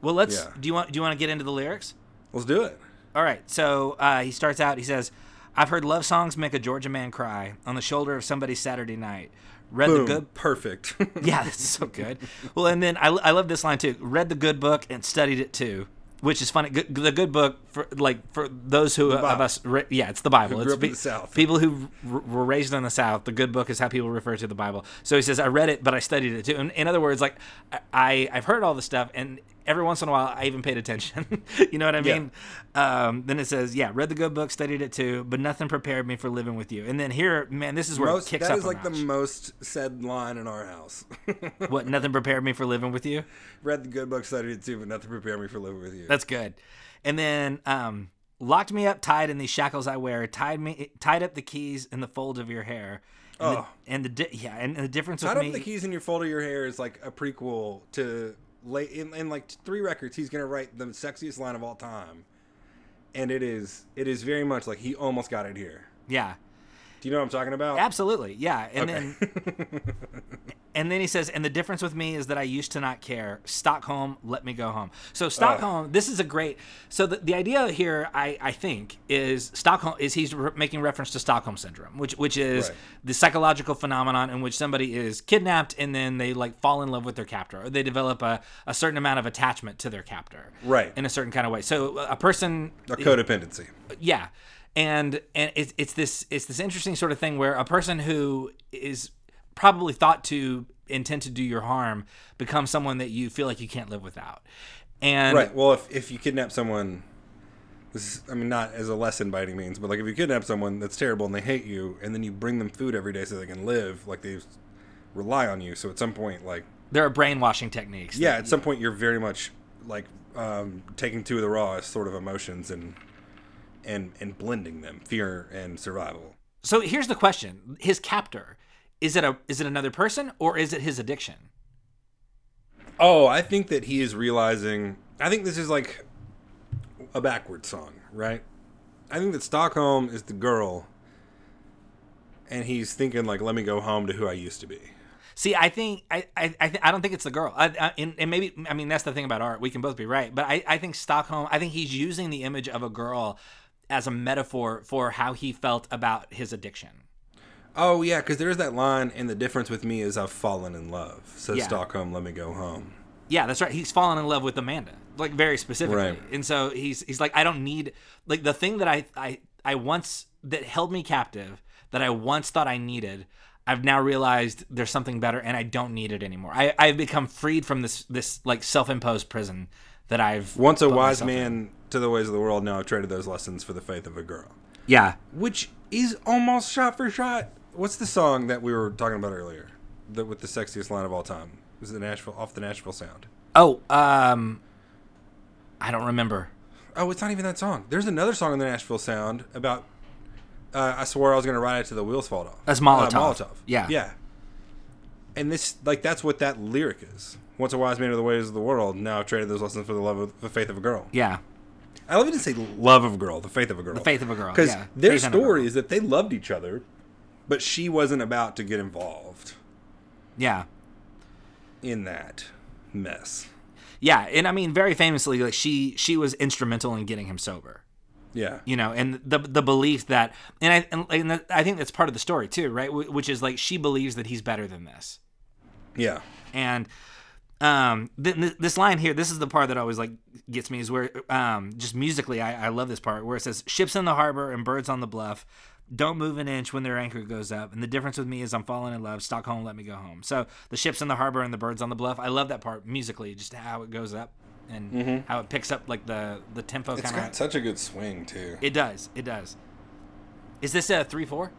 Speaker 1: Well, let's.
Speaker 2: Yeah.
Speaker 1: Do you want? Do you want to get into the lyrics?
Speaker 2: Let's do it.
Speaker 1: All right. So uh, he starts out. He says, "I've heard love songs make a Georgia man cry on the shoulder of somebody's Saturday night. Read
Speaker 2: Boom.
Speaker 1: the good.
Speaker 2: Perfect.
Speaker 1: Yeah, that's so good. Well, and then I, I love this line too. Read the good book and studied it too." Which is funny. The good book for like for those who of us, re- yeah, it's the Bible.
Speaker 2: Who
Speaker 1: it's
Speaker 2: grew up in
Speaker 1: pe-
Speaker 2: the South.
Speaker 1: People who r- were raised in the South. The good book is how people refer to the Bible. So he says, "I read it, but I studied it too." In, in other words, like I I've heard all this stuff, and every once in a while I even paid attention. you know what I
Speaker 2: Yeah.
Speaker 1: mean? Um, then it says, "Yeah, read the good book, studied it too, but nothing prepared me for living with you." And then here, man, this is where
Speaker 2: most,
Speaker 1: it kicks
Speaker 2: that
Speaker 1: up
Speaker 2: is
Speaker 1: a
Speaker 2: like the most said line in our house.
Speaker 1: what nothing prepared me for living with you.
Speaker 2: Read the good book, studied it too, but nothing prepared me for living with you.
Speaker 1: That's good. And then um, locked me up tied in these shackles I wear. Tied me, tied up the keys in the fold of your hair. And
Speaker 2: Oh.
Speaker 1: the, and the di- yeah, and the difference
Speaker 2: Tied
Speaker 1: with
Speaker 2: up
Speaker 1: me.
Speaker 2: the keys in your fold of your hair is like a prequel to late in, in like three records. He's gonna write the sexiest line of all time, and it is it is very much like he almost got it here.
Speaker 1: yeah,
Speaker 2: Do you know what I'm talking about?
Speaker 1: absolutely. Yeah, and
Speaker 2: Okay.
Speaker 1: then and then he says, and the difference with me is that I used to not care. Stockholm, let me go home. So Stockholm, this is a great. So the, the idea here, I, I think, is Stockholm is he's re- making reference to Stockholm syndrome, which which is
Speaker 2: Right.
Speaker 1: the psychological phenomenon in which somebody is kidnapped and then they like fall in love with their captor, or they develop a, a certain amount of attachment to their captor,
Speaker 2: Right.
Speaker 1: in a certain kind of way. So uh, a person,
Speaker 2: a codependency.
Speaker 1: yeah and and it's, it's this it's this interesting sort of thing where a person who is probably thought to intend to do your harm becomes someone that you feel like you can't live without and
Speaker 2: Right. Well, if if you kidnap someone, this is, I mean, not as a lesson by any means, but like if you kidnap someone that's terrible and they hate you, and then you bring them food every day so they can live, like they rely on you. So at some point, like
Speaker 1: there are brainwashing techniques
Speaker 2: yeah,
Speaker 1: that-
Speaker 2: at some point you're very much like um, taking two of the rawest sort of emotions and and and blending them, fear and survival.
Speaker 1: so here's the question his captor is it a is it another person or is it his addiction
Speaker 2: Oh, I think that he is realizing. I think this is like a backward song, right? I think that Stockholm is the girl, and he's thinking like, "Let me go home to who I used to be."
Speaker 1: See, I think I I I, th- I don't think it's the girl. I, I, and, and maybe I mean that's the thing about art. We can both be right, but I I think Stockholm. I think he's using the image of a girl as a metaphor for how he felt about his addiction.
Speaker 2: Oh yeah, because there's that line, and the difference with me is I've fallen in love. Says
Speaker 1: Yeah.
Speaker 2: Stockholm, "Let me go home."
Speaker 1: Yeah, that's right. He's fallen in love with Amanda, like very specifically,
Speaker 2: Right.
Speaker 1: and so he's he's like, I don't need like the thing that I I I once that held me captive that I once thought I needed. I've now realized there's something better, and I don't need it anymore. I I've become freed from this this like self-imposed prison that I've
Speaker 2: Once a wise
Speaker 1: myself in.
Speaker 2: To the ways of the world, now I've traded those lessons for the faith of a girl.
Speaker 1: Yeah,
Speaker 2: which is almost shot for shot. What's the song that we were talking about earlier? That with the sexiest line of all time. Was the Nashville off the Nashville sound?
Speaker 1: Oh, um, I don't remember.
Speaker 2: Oh, it's not even that song. There's another song in the Nashville sound about. Uh, I swore I was going to ride it to the wheels fall off.
Speaker 1: That's Molotov.
Speaker 2: Uh, Molotov.
Speaker 1: Yeah.
Speaker 2: Yeah. And this, like, that's what that lyric is. Once a wise man of the ways of the world, now I've traded those lessons for the love of the faith of a girl.
Speaker 1: Yeah,
Speaker 2: I love it to say love of a girl, the faith of a girl.
Speaker 1: The faith of a girl,
Speaker 2: Because
Speaker 1: yeah.
Speaker 2: their story is that they loved each other, but she wasn't about to get involved
Speaker 1: yeah,
Speaker 2: in that mess.
Speaker 1: yeah. And I mean, very famously, like she she was instrumental in getting him sober.
Speaker 2: Yeah.
Speaker 1: you know and the the belief that and i and, and that- i think that's part of the story too right Wh- which is like she believes that he's better than this
Speaker 2: Yeah.
Speaker 1: and um th- th- this line here this is the part that always like gets me is where um just musically I, I love this part where it says ships in the harbor and birds on the bluff don't move an inch when their anchor goes up and the difference with me is i'm falling in love stockholm let me go home so the ships in the harbor and the birds on the bluff i love that part musically just how it goes up and how it picks up like the the tempo
Speaker 2: It's
Speaker 1: kind
Speaker 2: got
Speaker 1: of
Speaker 2: such a good swing, too.
Speaker 1: it does. It does. Is this a three four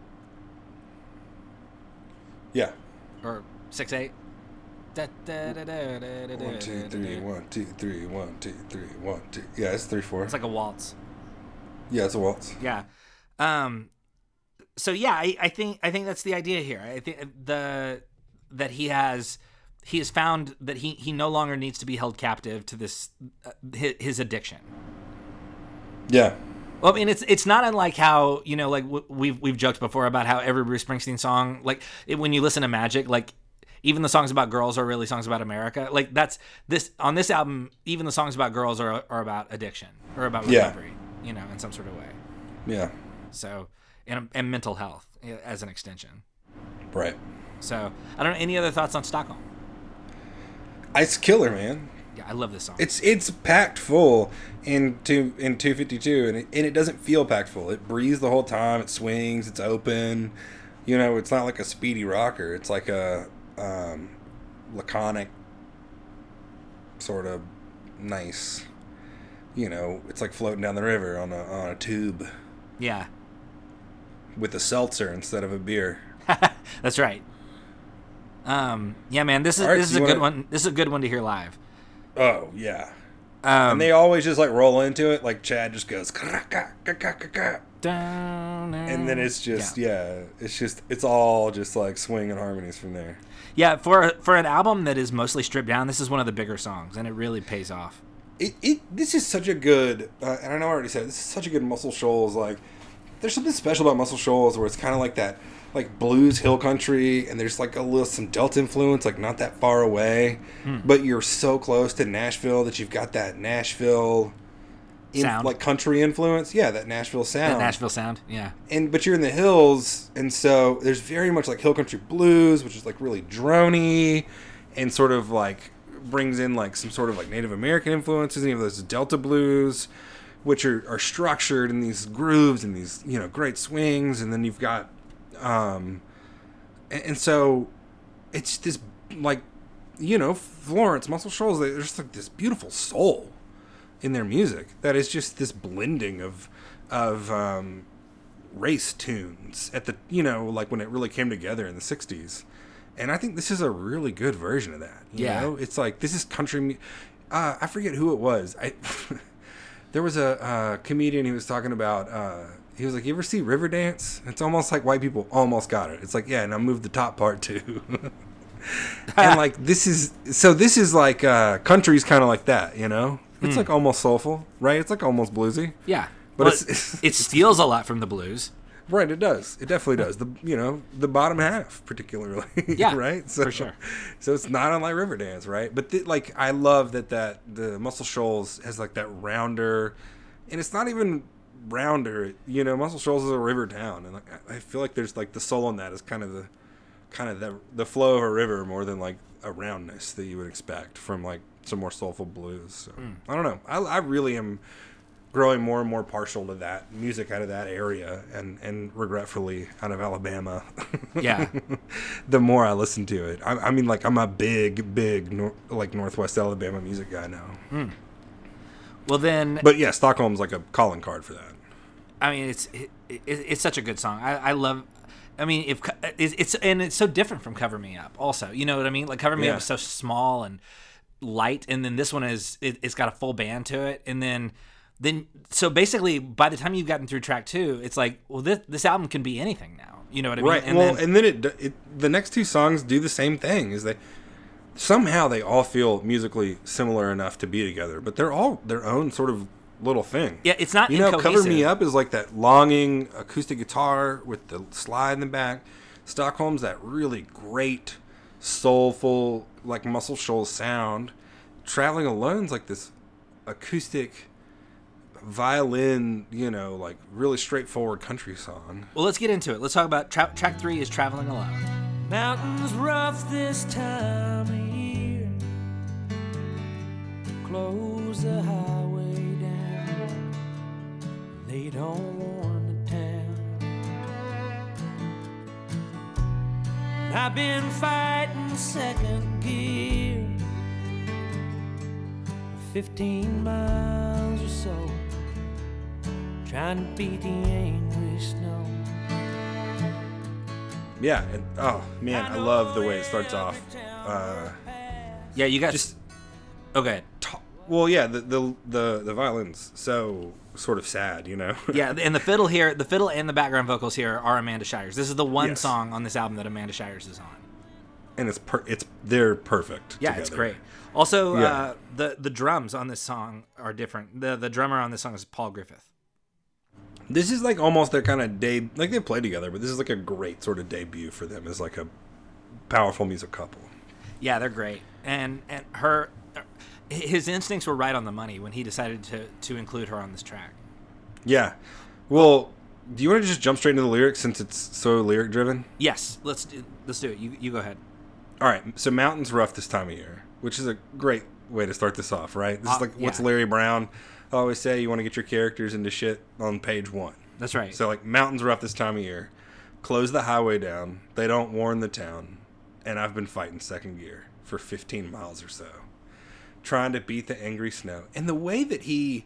Speaker 2: yeah.
Speaker 1: or six eight? Da, da, da, da, da, da,
Speaker 2: One, two, three, one, two, three, one, two, three, one, two. Yeah, it's three, four.
Speaker 1: It's like a waltz.
Speaker 2: yeah, it's a waltz.
Speaker 1: Yeah. Um. So yeah, I, I think I think that's the idea here. I think the that he has he has found that he he no longer needs to be held captive to this uh, his, his addiction.
Speaker 2: Yeah.
Speaker 1: Well, I mean, it's it's not unlike how you know, like w- we've we've joked before about how every Bruce Springsteen song, like it, when you listen to Magic, like even the songs about girls are really songs about America. Like that's this on this album, even the songs about girls are are about addiction or about recovery, Yeah. you know, in some sort of way.
Speaker 2: Yeah.
Speaker 1: So, and, and mental health as an extension.
Speaker 2: Right.
Speaker 1: So, I don't know. Any other thoughts on Stockholm?
Speaker 2: It's killer, man.
Speaker 1: Yeah, I love this song.
Speaker 2: It's it's packed full in two in two fifty two, and it, and it doesn't feel packed full. It breathes the whole time. It swings. It's open. You know, it's not like a speedy rocker. It's like a um, laconic, sort of nice. You know, it's like floating down the river on a on a tube
Speaker 1: yeah,
Speaker 2: with a seltzer instead of a beer.
Speaker 1: that's right. Um, yeah, man, this is
Speaker 2: right,
Speaker 1: this is a good
Speaker 2: wanna-
Speaker 1: one. This is a good one to hear live.
Speaker 2: Oh yeah.
Speaker 1: Um,
Speaker 2: And they always just like roll into it. Like Chad just goes, down,
Speaker 1: and
Speaker 2: then it's just yeah, it's just it's all just like swinging harmonies from there.
Speaker 1: Yeah for for an album that is mostly stripped down. This is one of the bigger songs, and it really pays off.
Speaker 2: It, it this is such a good, uh, and I know I already said it, this is such a good Muscle Shoals. Like, there's something special about Muscle Shoals where it's kind of like that, like blues hill country, and there's like a little some Delta influence, like not that far away,
Speaker 1: Hmm.
Speaker 2: but you're so close to Nashville that you've got that Nashville. In,
Speaker 1: Sound.
Speaker 2: like country influence, yeah, that Nashville sound.
Speaker 1: That Nashville sound, yeah,
Speaker 2: and but you're in the hills, and so there's very much like hill country blues, which is like really drony, and sort of like brings in like some sort of like Native American influences. And you have those Delta blues, which are, are structured in these grooves and these you know great swings, and then you've got, um, and, and so it's this like you know Florence Muscle Shoals. There's just like this beautiful soul in their music that is just this blending of of um, race tunes at the you know like when it really came together in the 60s and i think this is a really good version of that you
Speaker 1: Yeah.
Speaker 2: know? It's like this is country mu- uh, i forget who it was. I there was a uh, comedian he was talking about uh, he was like you ever see riverdance it's almost like white people almost got it. It's like yeah and i moved the top part too. And like this is so this is like uh country's kind of like that you know it's like hmm. almost soulful right it's like almost bluesy
Speaker 1: yeah.
Speaker 2: But
Speaker 1: Well,
Speaker 2: it's-
Speaker 1: it, it steals a lot from the blues.
Speaker 2: Right, it does. It definitely does. The you know the bottom half particularly.
Speaker 1: Yeah,
Speaker 2: right. So,
Speaker 1: for sure.
Speaker 2: So it's not unlike Riverdance, right? But th- like I love that that the Muscle Shoals has like that rounder, and it's not even rounder. You know, Muscle Shoals is a river town, and like I I feel like there's like the soul in that is kind of the kind of the the flow of a river more than like a roundness that you would expect from like some more soulful blues. So
Speaker 1: Hmm.
Speaker 2: I don't know. I I really am growing more and more partial to that music out of that area and and regretfully out of Alabama.
Speaker 1: Yeah.
Speaker 2: the more I listen to it. I, I mean like I'm a big big nor- like Northwest Alabama music guy now.
Speaker 1: Well, then
Speaker 2: But yeah, Stockholm's like a calling card for that.
Speaker 1: I mean, it's it, it, it's such a good song. I, I love. I mean, if uh, it's, it's and it's so different from Cover Me Up. Also, you know what I mean? Like Cover Me
Speaker 2: Yeah.
Speaker 1: Up is so small and light, and then this one is it, it's got a full band to it, and then then so basically by the time you've gotten through track two, it's like well this this album can be anything now. You know what I mean?
Speaker 2: Right.
Speaker 1: And
Speaker 2: well,
Speaker 1: then,
Speaker 2: and then it, it the next two songs do the same thing. Is they somehow they all feel musically similar enough to be together, but they're all their own sort of little thing.
Speaker 1: yeah, it's not
Speaker 2: You know, cover me up is like that longing acoustic guitar with the slide in the back. Stockholm's that really great, soulful, like Muscle Shoals sound. Traveling Alone's like this acoustic violin, you know, like really straightforward country song.
Speaker 1: Well, let's get into it. Let's talk about tra- track three is Traveling Alone.
Speaker 3: Mountains rough this time of year. Close the highway down. They don't warn the town. I've been fighting second gear. 15 miles or so. Trying to beat the angry snow.
Speaker 2: Yeah, and oh man, I love the way it starts off. Uh,
Speaker 1: Yeah, you got
Speaker 2: Just-
Speaker 1: okay.
Speaker 2: t- well, yeah, the, the the the violin's so sort of sad, you know.
Speaker 1: Yeah, and the fiddle here, the fiddle and the background vocals here are Amanda Shires. This is the one
Speaker 2: Yes.
Speaker 1: song on this album that Amanda Shires is on.
Speaker 2: and it's per- it's they're perfect.
Speaker 1: Yeah, it's great. Also,
Speaker 2: Yeah.
Speaker 1: uh, the the drums on this song are different. the The drummer on this song is Paul Griffith.
Speaker 2: This is like almost their kind of day. Like they play together, but this is like a great sort of debut for them as like a powerful music couple.
Speaker 1: Yeah, they're great. And and her, his instincts were right on the money when he decided to to include her on this track.
Speaker 2: Yeah. Well, do you want to just jump straight into the lyrics since it's so lyric driven?
Speaker 1: Yes, let's do, let's do it. You you go ahead.
Speaker 2: All right. So mountains rough this time of year, which is a great way to start this off, right? This
Speaker 1: Uh,
Speaker 2: is like what's
Speaker 1: yeah.
Speaker 2: Larry Brown I always say you want to get your characters into shit on page one.
Speaker 1: That's right.
Speaker 2: So like mountains rough this time of year. Close the highway down. They don't warn the town. And I've been fighting second gear for 15 miles or so. Trying to beat the angry snow. And the way that he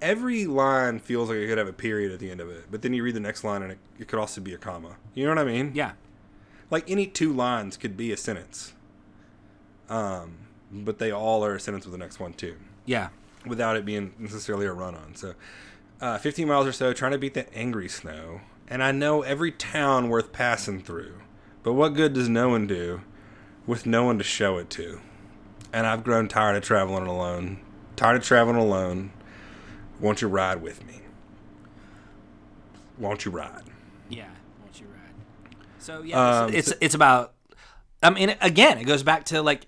Speaker 2: every line feels like it could have a period at the end of it. But then you read the next line and it, it could also be a comma. You know what I mean?
Speaker 1: yeah.
Speaker 2: Like any two lines could be a sentence. Um, but they all are a sentence with the next one too
Speaker 1: Yeah.
Speaker 2: without it being necessarily a run on. So, uh, 15 miles or so, trying to beat the angry snow. And I know every town worth passing through. But what good does no one do with no one to show it to? And I've grown tired of traveling alone. Tired of traveling alone. Won't you ride with me? Won't you ride?
Speaker 1: Yeah. Won't you ride? So yeah,
Speaker 2: Um,
Speaker 1: it's
Speaker 2: so-
Speaker 1: it's about. I mean, again, it goes back to like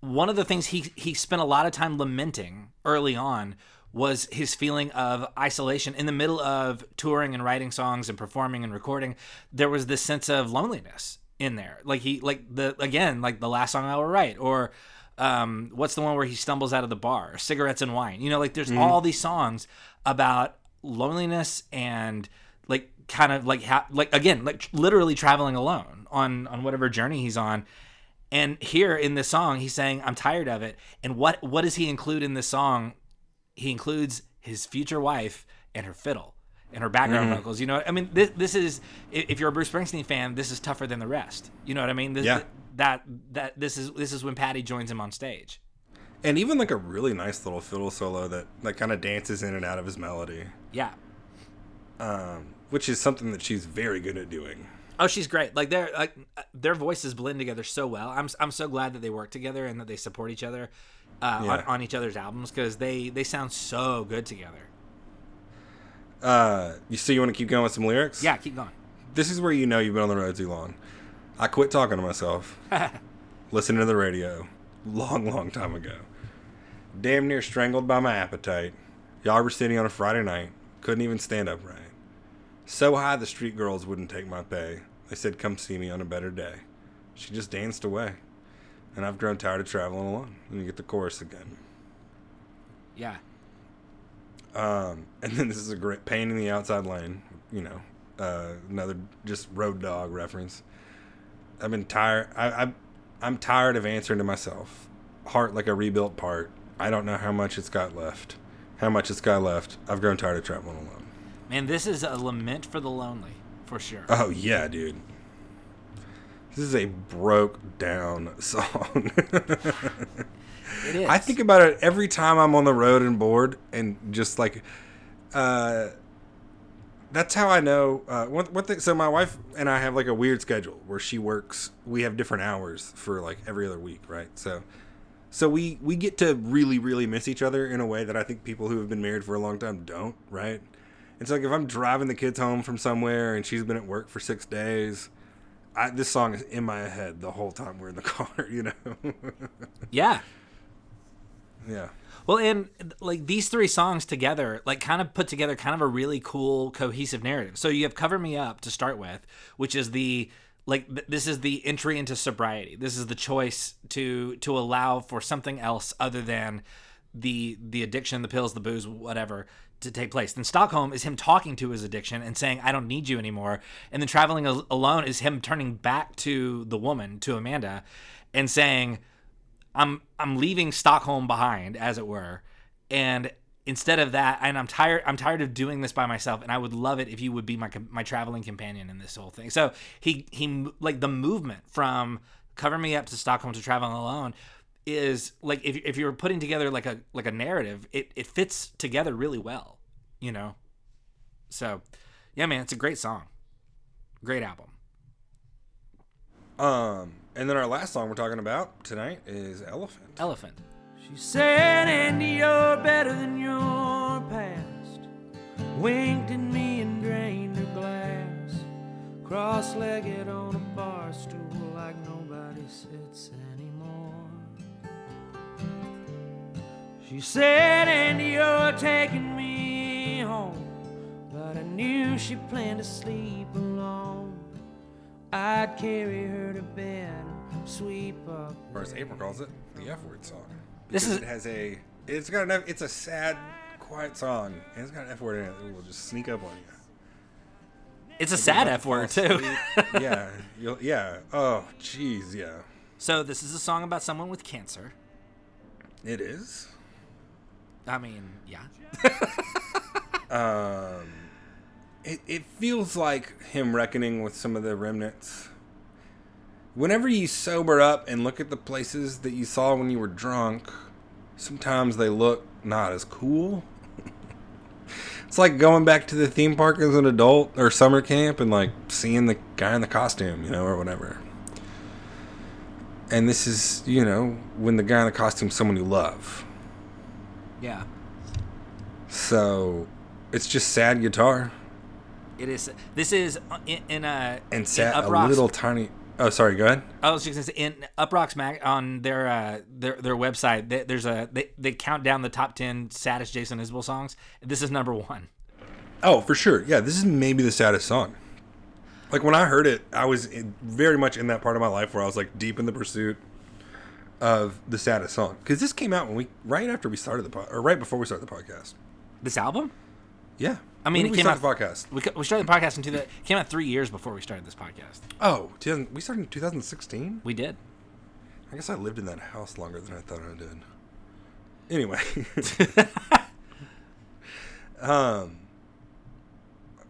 Speaker 1: one of the things he he spent a lot of time lamenting early on was his feeling of isolation in the middle of touring and writing songs and performing and recording. There was this sense of loneliness in there. Like he like the again like the last song I will write or um what's the one where he stumbles out of the bar? Cigarettes and wine. You know like there's all these songs about loneliness and like kind of like ha- like again like tr- literally traveling alone on on whatever journey he's on. And here in this song he's saying i'm tired of it. And what what does he include in this song? He includes his future wife and her fiddle and her background vocals you know i mean this, this is if you're a bruce springsteen fan this is tougher than the rest you know what i mean this,
Speaker 2: Yeah.
Speaker 1: that that this is this is when patty joins him on stage
Speaker 2: And even like a really nice little fiddle solo that, that kind of dances in and out of his melody,
Speaker 1: yeah
Speaker 2: um, which is something that she's very good at doing.
Speaker 1: Oh, she's great. Like their like uh, their voices blend together so well. I'm I'm so glad that they work together and that they support each other uh,
Speaker 2: Yeah.
Speaker 1: on, on each other's albums because they they sound so good together.
Speaker 2: Uh, you so you want to keep going with some lyrics?
Speaker 1: Yeah, keep going.
Speaker 2: This is where you know you've been on the road too long. I quit talking to myself, listening to the radio, long, long time ago. Damn near strangled by my appetite. Y'all were sitting on a Friday night. Couldn't even stand upright. So high the street girls wouldn't take my pay. They said, come see me on a better day. She just danced away. And I've grown tired of traveling alone. And you get the chorus again.
Speaker 1: Yeah,
Speaker 2: Um, and then this is a great pain in the outside lane. You know, uh, another just road dog reference. I've been tired. I, I, I'm tired of answering to myself. Heart like a rebuilt part. I don't know how much it's got left. How much it's got left. I've grown tired of traveling alone.
Speaker 1: man, this is a lament for the lonely for sure.
Speaker 2: Oh yeah, dude. This is a broke down song.
Speaker 1: it is.
Speaker 2: I think about it every time I'm on the road and bored, and just like, uh, that's how I know. Uh, one, one thing. So my wife and I have like a weird schedule where she works. We have different hours for like every other week, right? So, so we we get to really really miss each other in a way that I think people who have been married for a long time don't, right? It's like if I'm driving the kids home from somewhere and she's been at work for six days. I, this song is in my head the whole time we're in the car, you know.
Speaker 1: yeah.
Speaker 2: Yeah.
Speaker 1: Well, and like these three songs together, like kind of put together kind of a really cool cohesive narrative. So you have "Cover Me Up" to start with, which is the like th- this is the entry into sobriety. This is the choice to to allow for something else other than the the addiction, the pills, the booze, whatever to take place. Then Stockholm is him talking to his addiction and saying, "I don't need you anymore." And then traveling Al- alone is him turning back to the woman, to Amanda, and saying, I'm I'm leaving Stockholm behind, as it were, and instead of that, and I'm tired. I'm tired of doing this by myself, and I would love it if you would be my my traveling companion in this whole thing. So he he like the movement from cover me up to Stockholm to traveling alone is like if if you're putting together like a like a narrative, it it fits together really well, you know. So, yeah, man, it's a great song, great album.
Speaker 2: Um, and then our last song we're talking about tonight is Elephant.
Speaker 1: Elephant.
Speaker 3: She said, Andy, you're better than your past. Winked at me and drained her glass. Cross legged on a bar stool like nobody sits anymore. She said, Andy, you're taking me home. But I knew she planned to sleep alone. I'd carry her to bed, sweep up.
Speaker 2: or as April calls it, the F word song.
Speaker 1: This
Speaker 2: Because
Speaker 1: is-
Speaker 2: it has a it's got an F, it's a sad, quiet song, and it's got an F word in it that will just sneak up on you.
Speaker 1: It's a sad F word too.
Speaker 2: yeah, you'll, yeah. Oh, jeez, yeah.
Speaker 1: so this is a song about someone with cancer.
Speaker 2: It is.
Speaker 1: I mean, yeah.
Speaker 2: Um, it it feels like him reckoning with some of the remnants. Whenever you sober up and look at the places that you saw when you were drunk, sometimes they look not as cool. it's like going back to the theme park as an adult or summer camp and like seeing the guy in the costume, you know, or whatever. And this is, you know, when the guy in the costume is someone you love.
Speaker 1: Yeah.
Speaker 2: So it's just sad guitar.
Speaker 1: It is. This is uh, in, in a
Speaker 2: and sat a little tiny. Oh, sorry. Go ahead.
Speaker 1: I was just gonna say in Uproxx Mag on their uh, their their website. They, there's a they, they count down the top ten saddest Jason Isbell songs. This is number one.
Speaker 2: Oh, for sure. Yeah, this is maybe the saddest song. Like when I heard it, I was in, very much in that part of my life where I was like deep in the pursuit of the saddest song because this came out when we right after we started the pod, or right before we started the podcast.
Speaker 1: This album.
Speaker 2: Yeah,
Speaker 1: I mean, it
Speaker 2: we
Speaker 1: came
Speaker 2: started
Speaker 1: out-
Speaker 2: the podcast.
Speaker 1: We, we started the podcast in two that came out three years before we started this podcast.
Speaker 2: Oh, 2000 we started in 2016.
Speaker 1: We did.
Speaker 2: I guess I lived in that house longer than I thought I did. Anyway, um,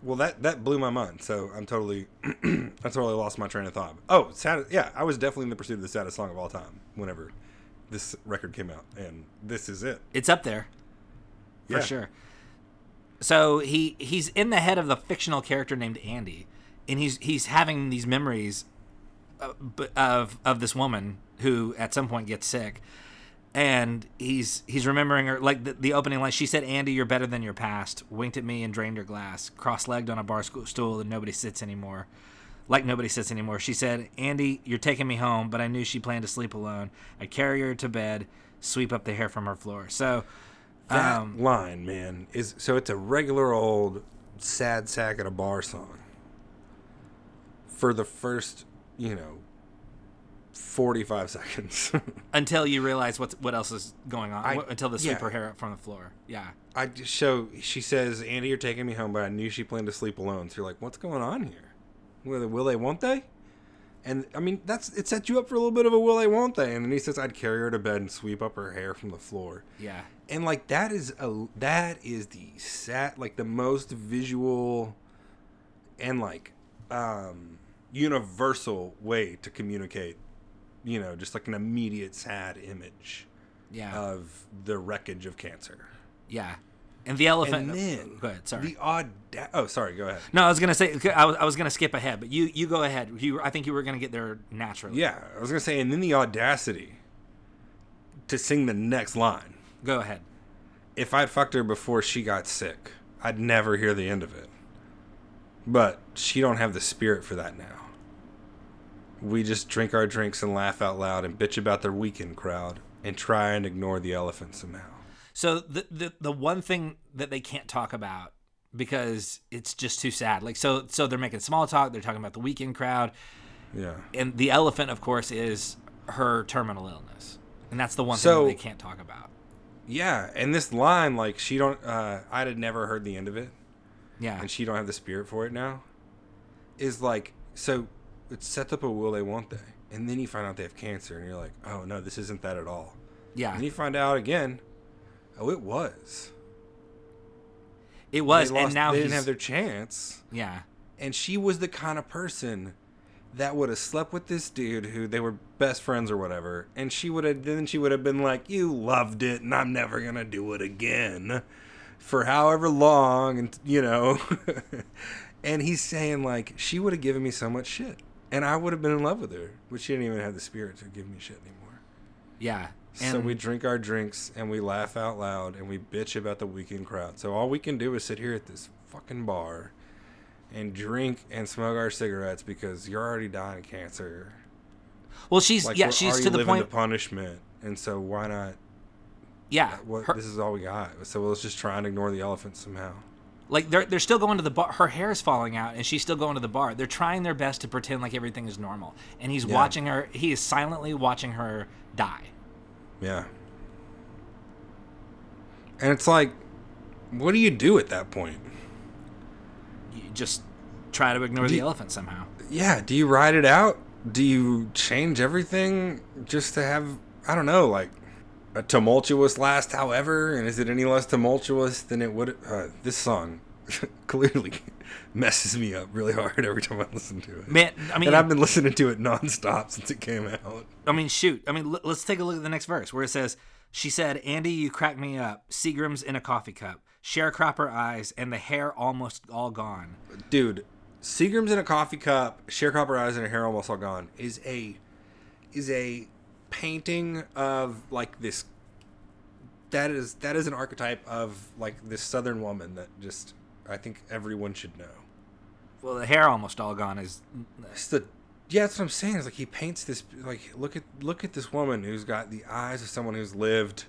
Speaker 2: well that that blew my mind. So I'm totally, I totally lost my train of thought. Oh, sad. Yeah, I was definitely in the pursuit of the saddest song of all time. Whenever this record came out, and this is it
Speaker 1: It's up there for
Speaker 2: Yeah.
Speaker 1: sure. So he he's in the head of the fictional character named Andy, and he's he's having these memories uh, of of, of this woman who at some point gets sick, and he's he's remembering her like the, the opening line. She said, "Andy, you're better than your past." Winked at me and drained her glass. Cross-legged on a bar stool, and nobody sits anymore. Like nobody sits anymore. She said, "Andy, you're taking me home," but I knew she planned to sleep alone. I carry her to bed, sweep up the hair from her floor. So.
Speaker 2: That
Speaker 1: Um,
Speaker 2: line, man, is so it's a regular old sad sack at a bar song. For the first, you know, 45 seconds.
Speaker 1: until you realize what's what else is going on
Speaker 2: I-
Speaker 1: wh- until the sweep
Speaker 2: yeah.
Speaker 1: hair up from the floor yeah
Speaker 2: I show she says, Andy, you're taking me home, but I knew she planned to sleep alone. So you're like, what's going on here? Will they, will they won't they? And I mean, that's it sets you up for a little bit of a will they won't they? And then he says, I'd carry her to bed and sweep up her hair from the floor.
Speaker 1: yeah
Speaker 2: And like that is a that is the sat like the most visual and like um universal way to communicate, you know, just like an immediate sad image
Speaker 1: yeah
Speaker 2: of the wreckage of cancer.
Speaker 1: yeah and the elephant
Speaker 2: And then
Speaker 1: go ahead sorry
Speaker 2: The odd. Oh, sorry. Go ahead.
Speaker 1: no i was gonna say I was, I was gonna skip ahead but you you go ahead you i think you were gonna get there naturally
Speaker 2: Yeah, I was gonna say, and then the audacity to sing the next line.
Speaker 1: Go ahead
Speaker 2: If I'd fucked her before she got sick, I'd never hear the end of it. But she don't have the spirit for that now. We just drink our drinks and laugh out loud and bitch about the weekend crowd and try and ignore the elephant somehow.
Speaker 1: so the, the the one thing that they can't talk about because it's just too sad like so so they're making small talk they're talking about the weekend crowd
Speaker 2: Yeah.
Speaker 1: and the elephant of course is her terminal illness and that's the one
Speaker 2: So-
Speaker 1: thing that they can't talk about
Speaker 2: Yeah, and this line, like she don't uh I'd had never heard the end of it.
Speaker 1: yeah.
Speaker 2: And she don't have the spirit for it now. Is like so it sets up a will they won't they and then you find out they have cancer and you're like oh no this isn't that at all.
Speaker 1: Yeah.
Speaker 2: And you find out again oh it was.
Speaker 1: It was and
Speaker 2: lost-
Speaker 1: now
Speaker 2: they didn't have their chance.
Speaker 1: Yeah.
Speaker 2: And she was the kind of person that would have slept with this dude who they were best friends or whatever and she would have then she would have been like you loved it and i'm never gonna do it again for however long and you know and he's saying like she would have given me so much shit and i would have been in love with her but she didn't even have the spirit to give me shit anymore
Speaker 1: Yeah.
Speaker 2: so we drink our drinks and we laugh out loud and we bitch about the weekend crowd. So all we can do is sit here at this fucking bar and drink and smoke our cigarettes because you're already dying of cancer.
Speaker 1: well, she's
Speaker 2: Like
Speaker 1: yeah, she's to the point.
Speaker 2: to punishment, and so why not?
Speaker 1: yeah,
Speaker 2: What
Speaker 1: her-
Speaker 2: this is all we got. So let's just try and ignore the elephant somehow.
Speaker 1: Like they're they're still going to the bar. Her hair is falling out, and she's still going to the bar. They're trying their best to pretend like everything is normal, and he's
Speaker 2: Yeah.
Speaker 1: watching her. He is silently watching her die.
Speaker 2: Yeah. And it's like, what do you do at that point?
Speaker 1: You just try to ignore
Speaker 2: Do
Speaker 1: the elephant somehow.
Speaker 2: Yeah, do you ride it out? Do you change everything just to have, I don't know, like a tumultuous last, however? And is it any less tumultuous than it would? Uh, this song clearly messes me up really hard every time I listen to it.
Speaker 1: Man, I mean,
Speaker 2: and I've been listening to it nonstop since it came out.
Speaker 1: I mean, shoot. I mean, l- let's take a look at the next verse where it says, "She said, Andy, you crack me up. Seagram's in a coffee cup, sharecropper eyes, and the hair almost all gone."
Speaker 2: dude seagram's in a coffee cup sharecropper eyes and her hair almost all gone is a is a painting of like this that is that is an archetype of like this southern woman that just i think everyone should know
Speaker 1: Well, the hair almost all gone is
Speaker 2: it's the yeah that's what i'm saying is like he paints this like look at look at this woman who's got the eyes of someone who's lived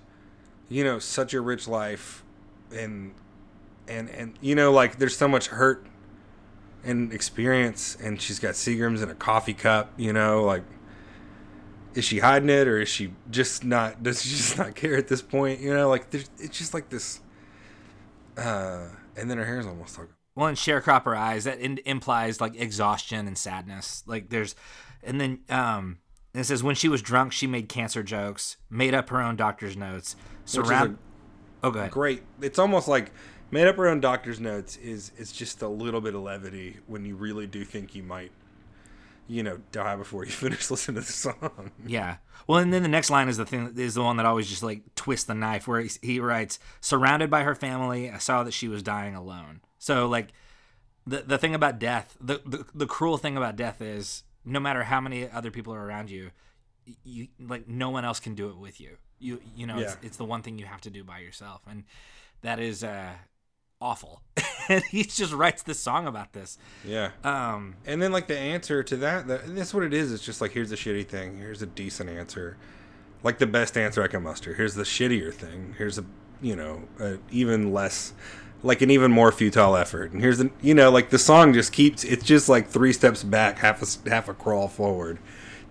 Speaker 2: you know such a rich life and and and you know like there's so much hurt and experience and she's got seagrams in a coffee cup you know like is she hiding it or is she just not does she just not care at this point you know like there's, it's just like this uh and then her hair's almost all
Speaker 1: well, and sharecropper eyes that in, implies like exhaustion and sadness. Like there's, and then um, it says when she was drunk, she made cancer jokes, made up her own doctor's notes,
Speaker 2: Which is a
Speaker 1: surround. Ahead.
Speaker 2: great it's almost like made up her own doctor's notes is it's just a little bit of levity when you really do think you might you know die before you finish listening to the song
Speaker 1: Yeah. Well, and then the next line is the thing is the one that always just like twists the knife, where he, he writes, "Surrounded by her family, I saw that she was dying alone." So like, the the thing about death, the the, the cruel thing about death is, no matter how many other people are around you, you like no one else can do it with you. You you know it's,
Speaker 2: Yeah.
Speaker 1: it's the one thing you have to do by yourself, and that is uh awful. and he just writes this song about this.
Speaker 2: yeah
Speaker 1: Um,
Speaker 2: and then like the answer to that, that that's what it is it's just like here's a shitty thing here's a decent answer like the best answer i can muster here's the shittier thing here's a you know a even less like an even more futile effort and here's the you know like the song just keeps it's just like three steps back half a half a crawl forward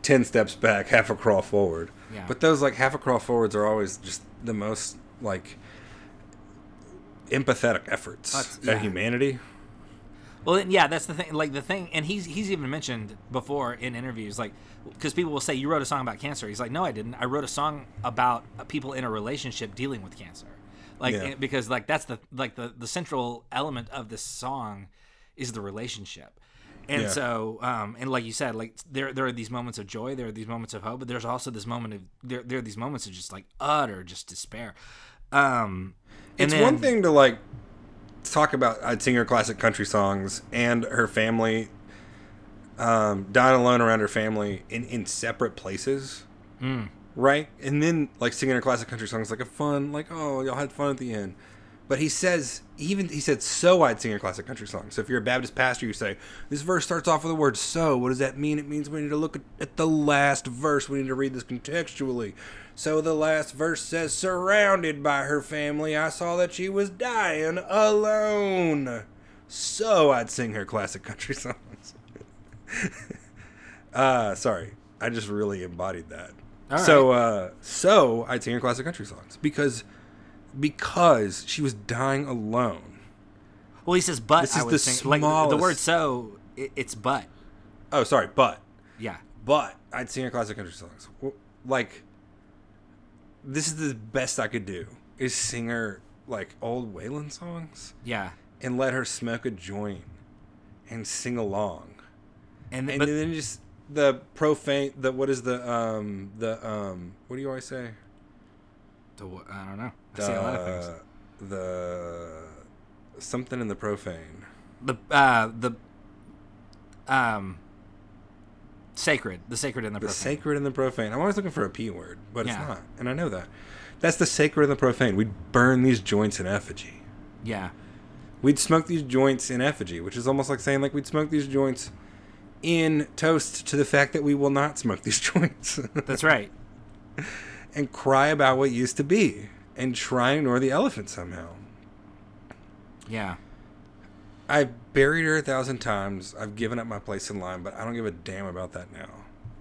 Speaker 2: 10 steps back half a crawl forward
Speaker 1: Yeah.
Speaker 2: but those like half a crawl forwards are always just the most like empathetic efforts
Speaker 1: That's-
Speaker 2: at
Speaker 1: yeah.
Speaker 2: humanity
Speaker 1: Well, then, yeah, that's the thing. Like the thing, and he's he's even mentioned before in interviews, like because people will say you wrote a song about cancer. He's like, no, I didn't. I wrote a song about uh, people in a relationship dealing with cancer, like
Speaker 2: Yeah.
Speaker 1: it- because like that's the like the the central element of this song is the relationship. And
Speaker 2: Yeah.
Speaker 1: so, um, and like you said, like there there are these moments of joy, there are these moments of hope, but there's also this moment of there there are these moments of just like utter just despair. Um,
Speaker 2: it's
Speaker 1: then-
Speaker 2: one thing to like talk about I'd sing her classic country songs and her family um dying alone around her family in in separate places right and then like singing her classic country songs like a fun like oh y'all had fun at the end but he says even he said so I'd sing her classic country songs so if you're a Baptist pastor you say this verse starts off with the word so what does that mean it means we need to look at, at the last verse we need to read this contextually so the last verse says, surrounded by her family, I saw that she was dying alone. So I'd sing her classic country songs. uh, sorry. I just really embodied that. So, uh, so I'd sing her classic country songs because, because she was dying alone.
Speaker 1: well, he says, but
Speaker 2: This
Speaker 1: I
Speaker 2: is the
Speaker 1: sing, like the word so, it, it's but.
Speaker 2: Oh, sorry, but
Speaker 1: Yeah.
Speaker 2: But I'd sing her classic country songs. Like, this is the best I could do is sing her like old Waylon songs
Speaker 1: Yeah.
Speaker 2: and let her smoke a joint and sing along,
Speaker 1: And,
Speaker 2: and
Speaker 1: but,
Speaker 2: then just the profane. The what is the um the um what do you always say?
Speaker 1: the I don't know. See a lot of things.
Speaker 2: Uh, The something in the profane.
Speaker 1: The uh the um sacred, the sacred and the, profane.
Speaker 2: The
Speaker 1: profane.
Speaker 2: sacred and the profane. I'm always looking for a p word, but
Speaker 1: Yeah.
Speaker 2: it's not, and I know that. That's the sacred and the profane. We'd burn these joints in effigy.
Speaker 1: Yeah.
Speaker 2: we'd smoke these joints in effigy, which is almost like saying like we'd smoke these joints in toast to the fact that we will not smoke these joints
Speaker 1: That's right.
Speaker 2: and cry about what used to be and try and ignore the elephant somehow.
Speaker 1: Yeah.
Speaker 2: I've buried her a thousand times. I've given up my place in line, but I don't give a damn about that now.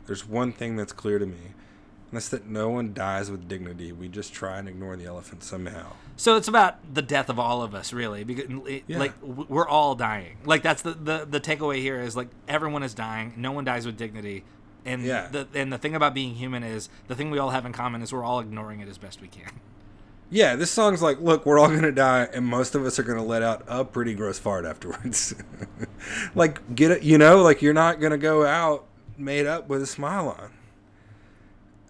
Speaker 2: There's one thing that's clear to me, and that's that no one dies with dignity. We just try and ignore the elephant somehow.
Speaker 1: So it's about the death of all of us, really. Because it-
Speaker 2: Yeah.
Speaker 1: like we're all dying. Like that's the, the the takeaway here is like everyone is dying. No one dies with dignity. And
Speaker 2: Yeah.
Speaker 1: the and the thing about being human is the thing we all have in common is we're all ignoring it as best we can.
Speaker 2: Yeah, this song's like, look, we're all gonna die, and most of us are gonna let out a pretty gross fart afterwards. like, get it, you know, like you're not gonna go out made up with a smile on.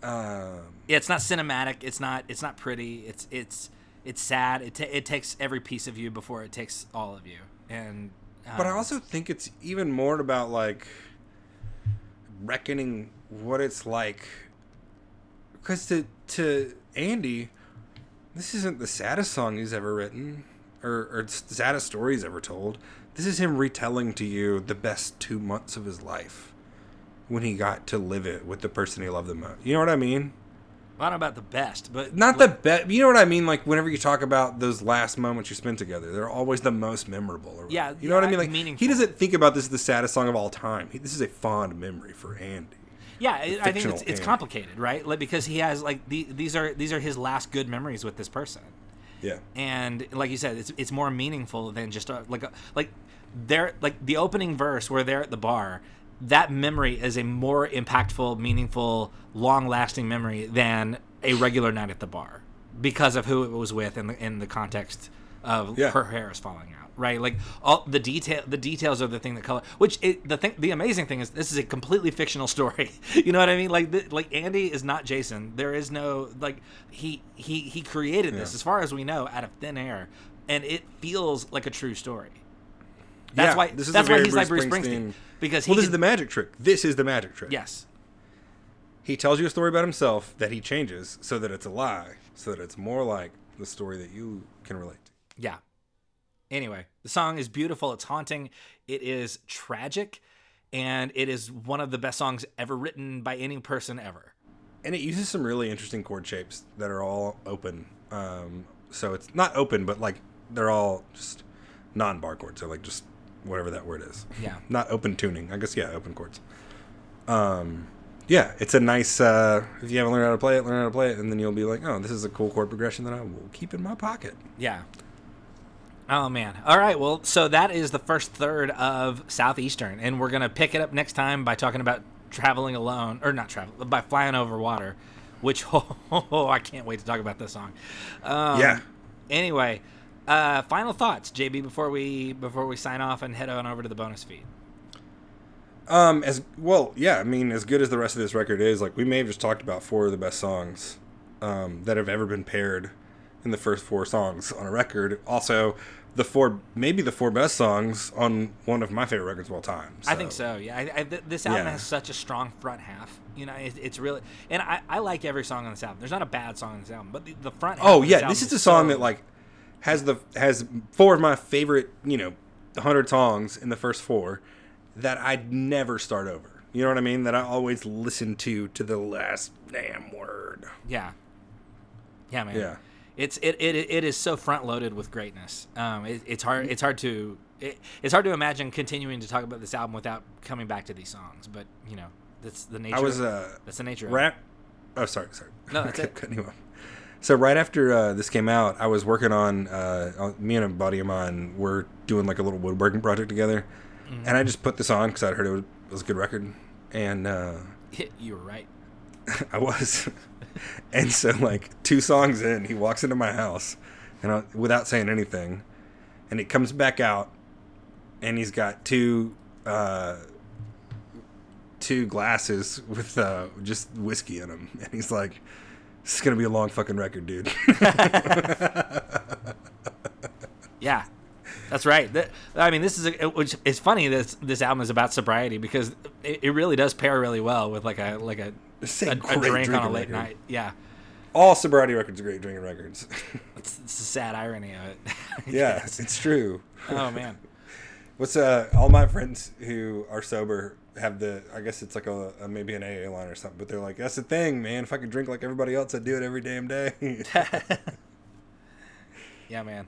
Speaker 2: Um,
Speaker 1: Yeah, it's not cinematic. It's not. It's not pretty. It's it's it's sad. It ta- it takes every piece of you before it takes all of you. And
Speaker 2: but I
Speaker 1: um,
Speaker 2: also think it's even more about like reckoning what it's like. Because to to Andy, this isn't the saddest song he's ever written, or or the saddest story he's ever told. This is him retelling to you the best two months of his life when he got to live it with the person he loved the most. You know what I mean?
Speaker 1: I don't know about the best, but
Speaker 2: Not the best. You know what I mean? Like whenever you talk about those last moments you spent together, they're always the most memorable. Or
Speaker 1: Yeah,
Speaker 2: you know what I mean? Like
Speaker 1: meaningful.
Speaker 2: he doesn't think about this as the saddest song of all time. He, this is a fond memory for Andy.
Speaker 1: Yeah, I I think it's, it's complicated, right? Like because he has like the, these are these are his last good memories with this person,
Speaker 2: Yeah.
Speaker 1: and like you said, it's it's more meaningful than just a, like a, like they're like the opening verse where they're at the bar. That memory is a more impactful, meaningful, long-lasting memory than a regular night at the bar because of who it was with and the in the context of
Speaker 2: Yeah.
Speaker 1: her hair is falling out right like all the detail the details are the thing that color which it, the thing the amazing thing is this is a completely fictional story you know what i mean like the, like andy is not jason there is no like he he he created this
Speaker 2: Yeah.
Speaker 1: as far as we know out of thin air and it feels like a true story that's
Speaker 2: Yeah,
Speaker 1: why
Speaker 2: this is
Speaker 1: that's why he's like bruce
Speaker 2: Bruce
Speaker 1: springsteen
Speaker 2: Springsteen-
Speaker 1: because he
Speaker 2: Well, this is the magic trick. This is the magic trick.
Speaker 1: yes
Speaker 2: He tells you a story about himself that he changes so that it's a lie, so that it's more like the story that you can relate to.
Speaker 1: Yeah. Anyway, the song is beautiful. It's haunting. It is tragic, and it is one of the best songs ever written by any person ever.
Speaker 2: and it uses some really interesting chord shapes that are all open. Um, so it's not open, but like they're all just non-bar chords, so like just whatever that word is.
Speaker 1: Yeah.
Speaker 2: Not open tuning. I guess yeah, open chords. Um, yeah, it's a nice. Uh, if you haven't learned how to play it, learn how to play it, and then you'll be like, oh, this is a cool chord progression that I will keep in my pocket.
Speaker 1: Yeah. Oh man. All right. Well, so that is the first third of Southeastern, and we're gonna pick it up next time by talking about traveling alone, or not travel, by flying over water, which oh, I can't wait to talk about this song. Um,
Speaker 2: Yeah.
Speaker 1: Anyway, uh, final thoughts, JB, before we before we sign off and head on over to the bonus feed.
Speaker 2: Um, as well, yeah. I mean, as good as the rest of this record is, like we may have just talked about four of the best songs um, that have ever been paired in the first four songs on a record. Also, the four, maybe the four best songs on one of my favorite records of all time.
Speaker 1: I think so. Yeah, I, I, th- this album
Speaker 2: Yeah.
Speaker 1: has such a strong front half. You know, it, it's really, and I, I like every song on this album. There's not a bad song on this album, but the, the front. half
Speaker 2: Oh yeah,
Speaker 1: album
Speaker 2: this is a song
Speaker 1: so-
Speaker 2: that like has the has four of my favorite, you know, hundred songs in the first four that I'd never start over. You know what I mean? That I always listen to to the last damn word.
Speaker 1: Yeah. Yeah, man.
Speaker 2: Yeah.
Speaker 1: It's it, it, it is so front loaded with greatness. Um, it, it's hard it's hard to it, it's hard to imagine continuing to talk about this album without coming back to these songs. But you know, that's the nature.
Speaker 2: I was
Speaker 1: of,
Speaker 2: uh
Speaker 1: that's the nature. of
Speaker 2: Rap. Oh, sorry, sorry.
Speaker 1: No, that's it.
Speaker 2: cutting you off. So right after uh, this came out, I was working on. Uh, me and a buddy of mine were doing like a little woodworking project together,
Speaker 1: Mm-hmm.
Speaker 2: and I just put this on because I heard it was, it was a good record, and uh.
Speaker 1: You were right.
Speaker 2: I was. And so like two songs in, he walks into my house, and I, without saying anything, and he comes back out, and he's got two. Uh, two glasses with uh, just whiskey in them, and he's like, "This is gonna be a long fucking record, dude."
Speaker 1: Yeah, that's right. That, I mean, this is a, which is funny. This this album is about sobriety because it, it really does pair really well with like a like a
Speaker 2: It's a
Speaker 1: a, drink on a late
Speaker 2: record.
Speaker 1: night. Yeah,
Speaker 2: All sobriety records are great drinking records.
Speaker 1: it's, it's the sad irony of it.
Speaker 2: Yeah, it's true.
Speaker 1: Oh man.
Speaker 2: What's uh all my friends who are sober have the I guess it's like a, a maybe an AA line or something, but they're like that's the thing, man. If I could drink like everybody else, I'd do it every damn day.
Speaker 1: Yeah, man.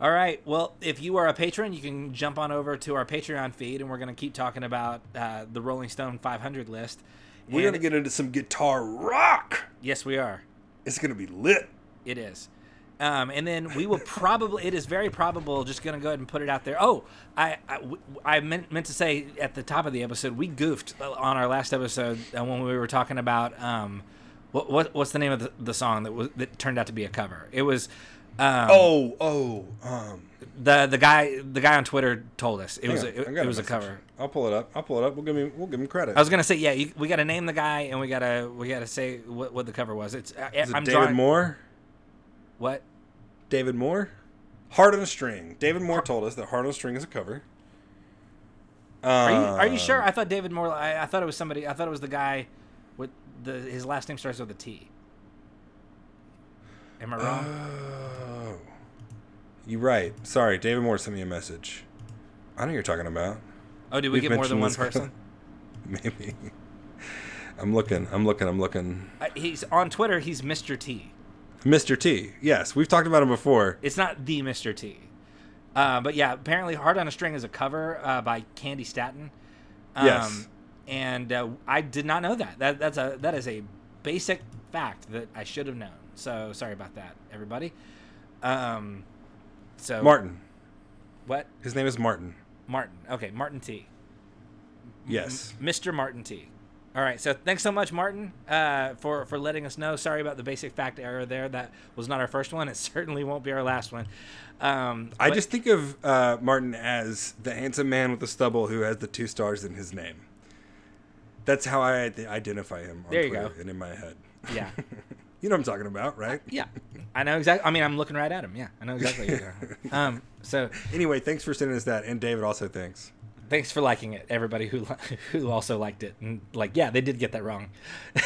Speaker 1: All right. Well, if you are a patron, you can jump on over to our Patreon feed, and we're going to keep talking about uh, the Rolling Stone 500 list.
Speaker 2: We're gonna get into some guitar rock.
Speaker 1: Yes, we are.
Speaker 2: It's gonna be lit.
Speaker 1: It is. Um, and then we will probably, it is very probable, just going to go ahead and put it out there. Oh, I, I meant, meant to say at the top of the episode, we goofed on our last episode uh, when we were talking about, um, what, what what's the name of the, the song that was that turned out to be a cover? It was, um,
Speaker 2: Oh, oh, um.
Speaker 1: The the guy the guy on Twitter told us it
Speaker 2: hang
Speaker 1: was
Speaker 2: on,
Speaker 1: a,
Speaker 2: I
Speaker 1: it, it was a cover.
Speaker 2: I'll pull it up. I'll pull it up. We'll give him. We'll give him credit.
Speaker 1: I was gonna say yeah, you, we got to name the guy and we gotta we gotta say what, what the cover was. It's I,
Speaker 2: Is it David
Speaker 1: drawing
Speaker 2: Moore.
Speaker 1: what
Speaker 2: David Moore. Heart on a String. David Moore told us that Heart on a String is a cover.
Speaker 1: Are you are
Speaker 2: Um,
Speaker 1: you sure? I thought David Moore. I, I thought it was somebody. I thought it was the guy with the his last name starts with a T. Am I wrong?
Speaker 2: Oh. You're right. Sorry, David Moore sent me a message. I know what you're talking about.
Speaker 1: oh, did we
Speaker 2: we've
Speaker 1: get more than one person?
Speaker 2: Maybe. I'm looking. I'm looking. I'm looking.
Speaker 1: Uh, he's on Twitter. He's Mr. T.
Speaker 2: Mr. T. Yes, we've talked about him before.
Speaker 1: It's not the Mr. T. Uh, but yeah, apparently "Heart on a String" is a cover uh, by Candi Staton. Um,
Speaker 2: Yes.
Speaker 1: And uh, I did not know that. That that's a that is a basic fact that I should have known. So sorry about that, everybody. Um, so
Speaker 2: Martin.
Speaker 1: What?
Speaker 2: His name is Martin.
Speaker 1: Martin. Okay, Martin T.
Speaker 2: Yes.
Speaker 1: Mr. Martin T. All right, so thanks so much, Martin, uh, for for letting us know. Sorry about the basic fact error there. That was not our first one. It certainly won't be our last one. Um,
Speaker 2: I
Speaker 1: but-
Speaker 2: just think of uh, Martin as the handsome man with the stubble who has the two stars in his name. That's how I identify him on
Speaker 1: There you
Speaker 2: Twitter
Speaker 1: go.
Speaker 2: and in my head.
Speaker 1: yeah,
Speaker 2: You know what I'm talking about, right?
Speaker 1: yeah. I know exactly. I mean, I'm looking right at him. Yeah, I know exactly. what you're doing. Um, so
Speaker 2: Anyway, thanks for sending us that, and David also thanks.
Speaker 1: thanks for liking it, everybody who who also liked it. And like, yeah, they did get that wrong.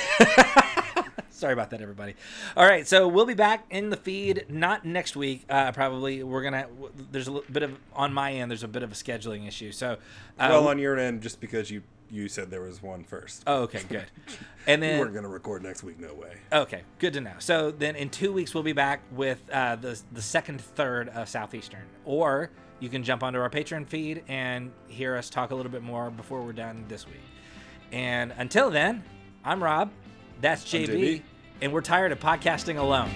Speaker 1: Sorry about that, everybody. All right, so we'll be back in the feed not next week. Uh, probably we're gonna. There's a bit of on my end. There's a bit of a scheduling issue. So, uh,
Speaker 2: well, on your end, just because you you said there was one first.
Speaker 1: oh, okay, good. And
Speaker 2: we
Speaker 1: then
Speaker 2: weren't gonna record next week. No way.
Speaker 1: Okay, good to know. So then in two weeks we'll be back with uh, the the second third of Southeastern, or you can jump onto our Patreon feed and hear us talk a little bit more before we're done this week. And until then, I'm Rob. That's
Speaker 2: JB.
Speaker 1: and we're tired of podcasting alone.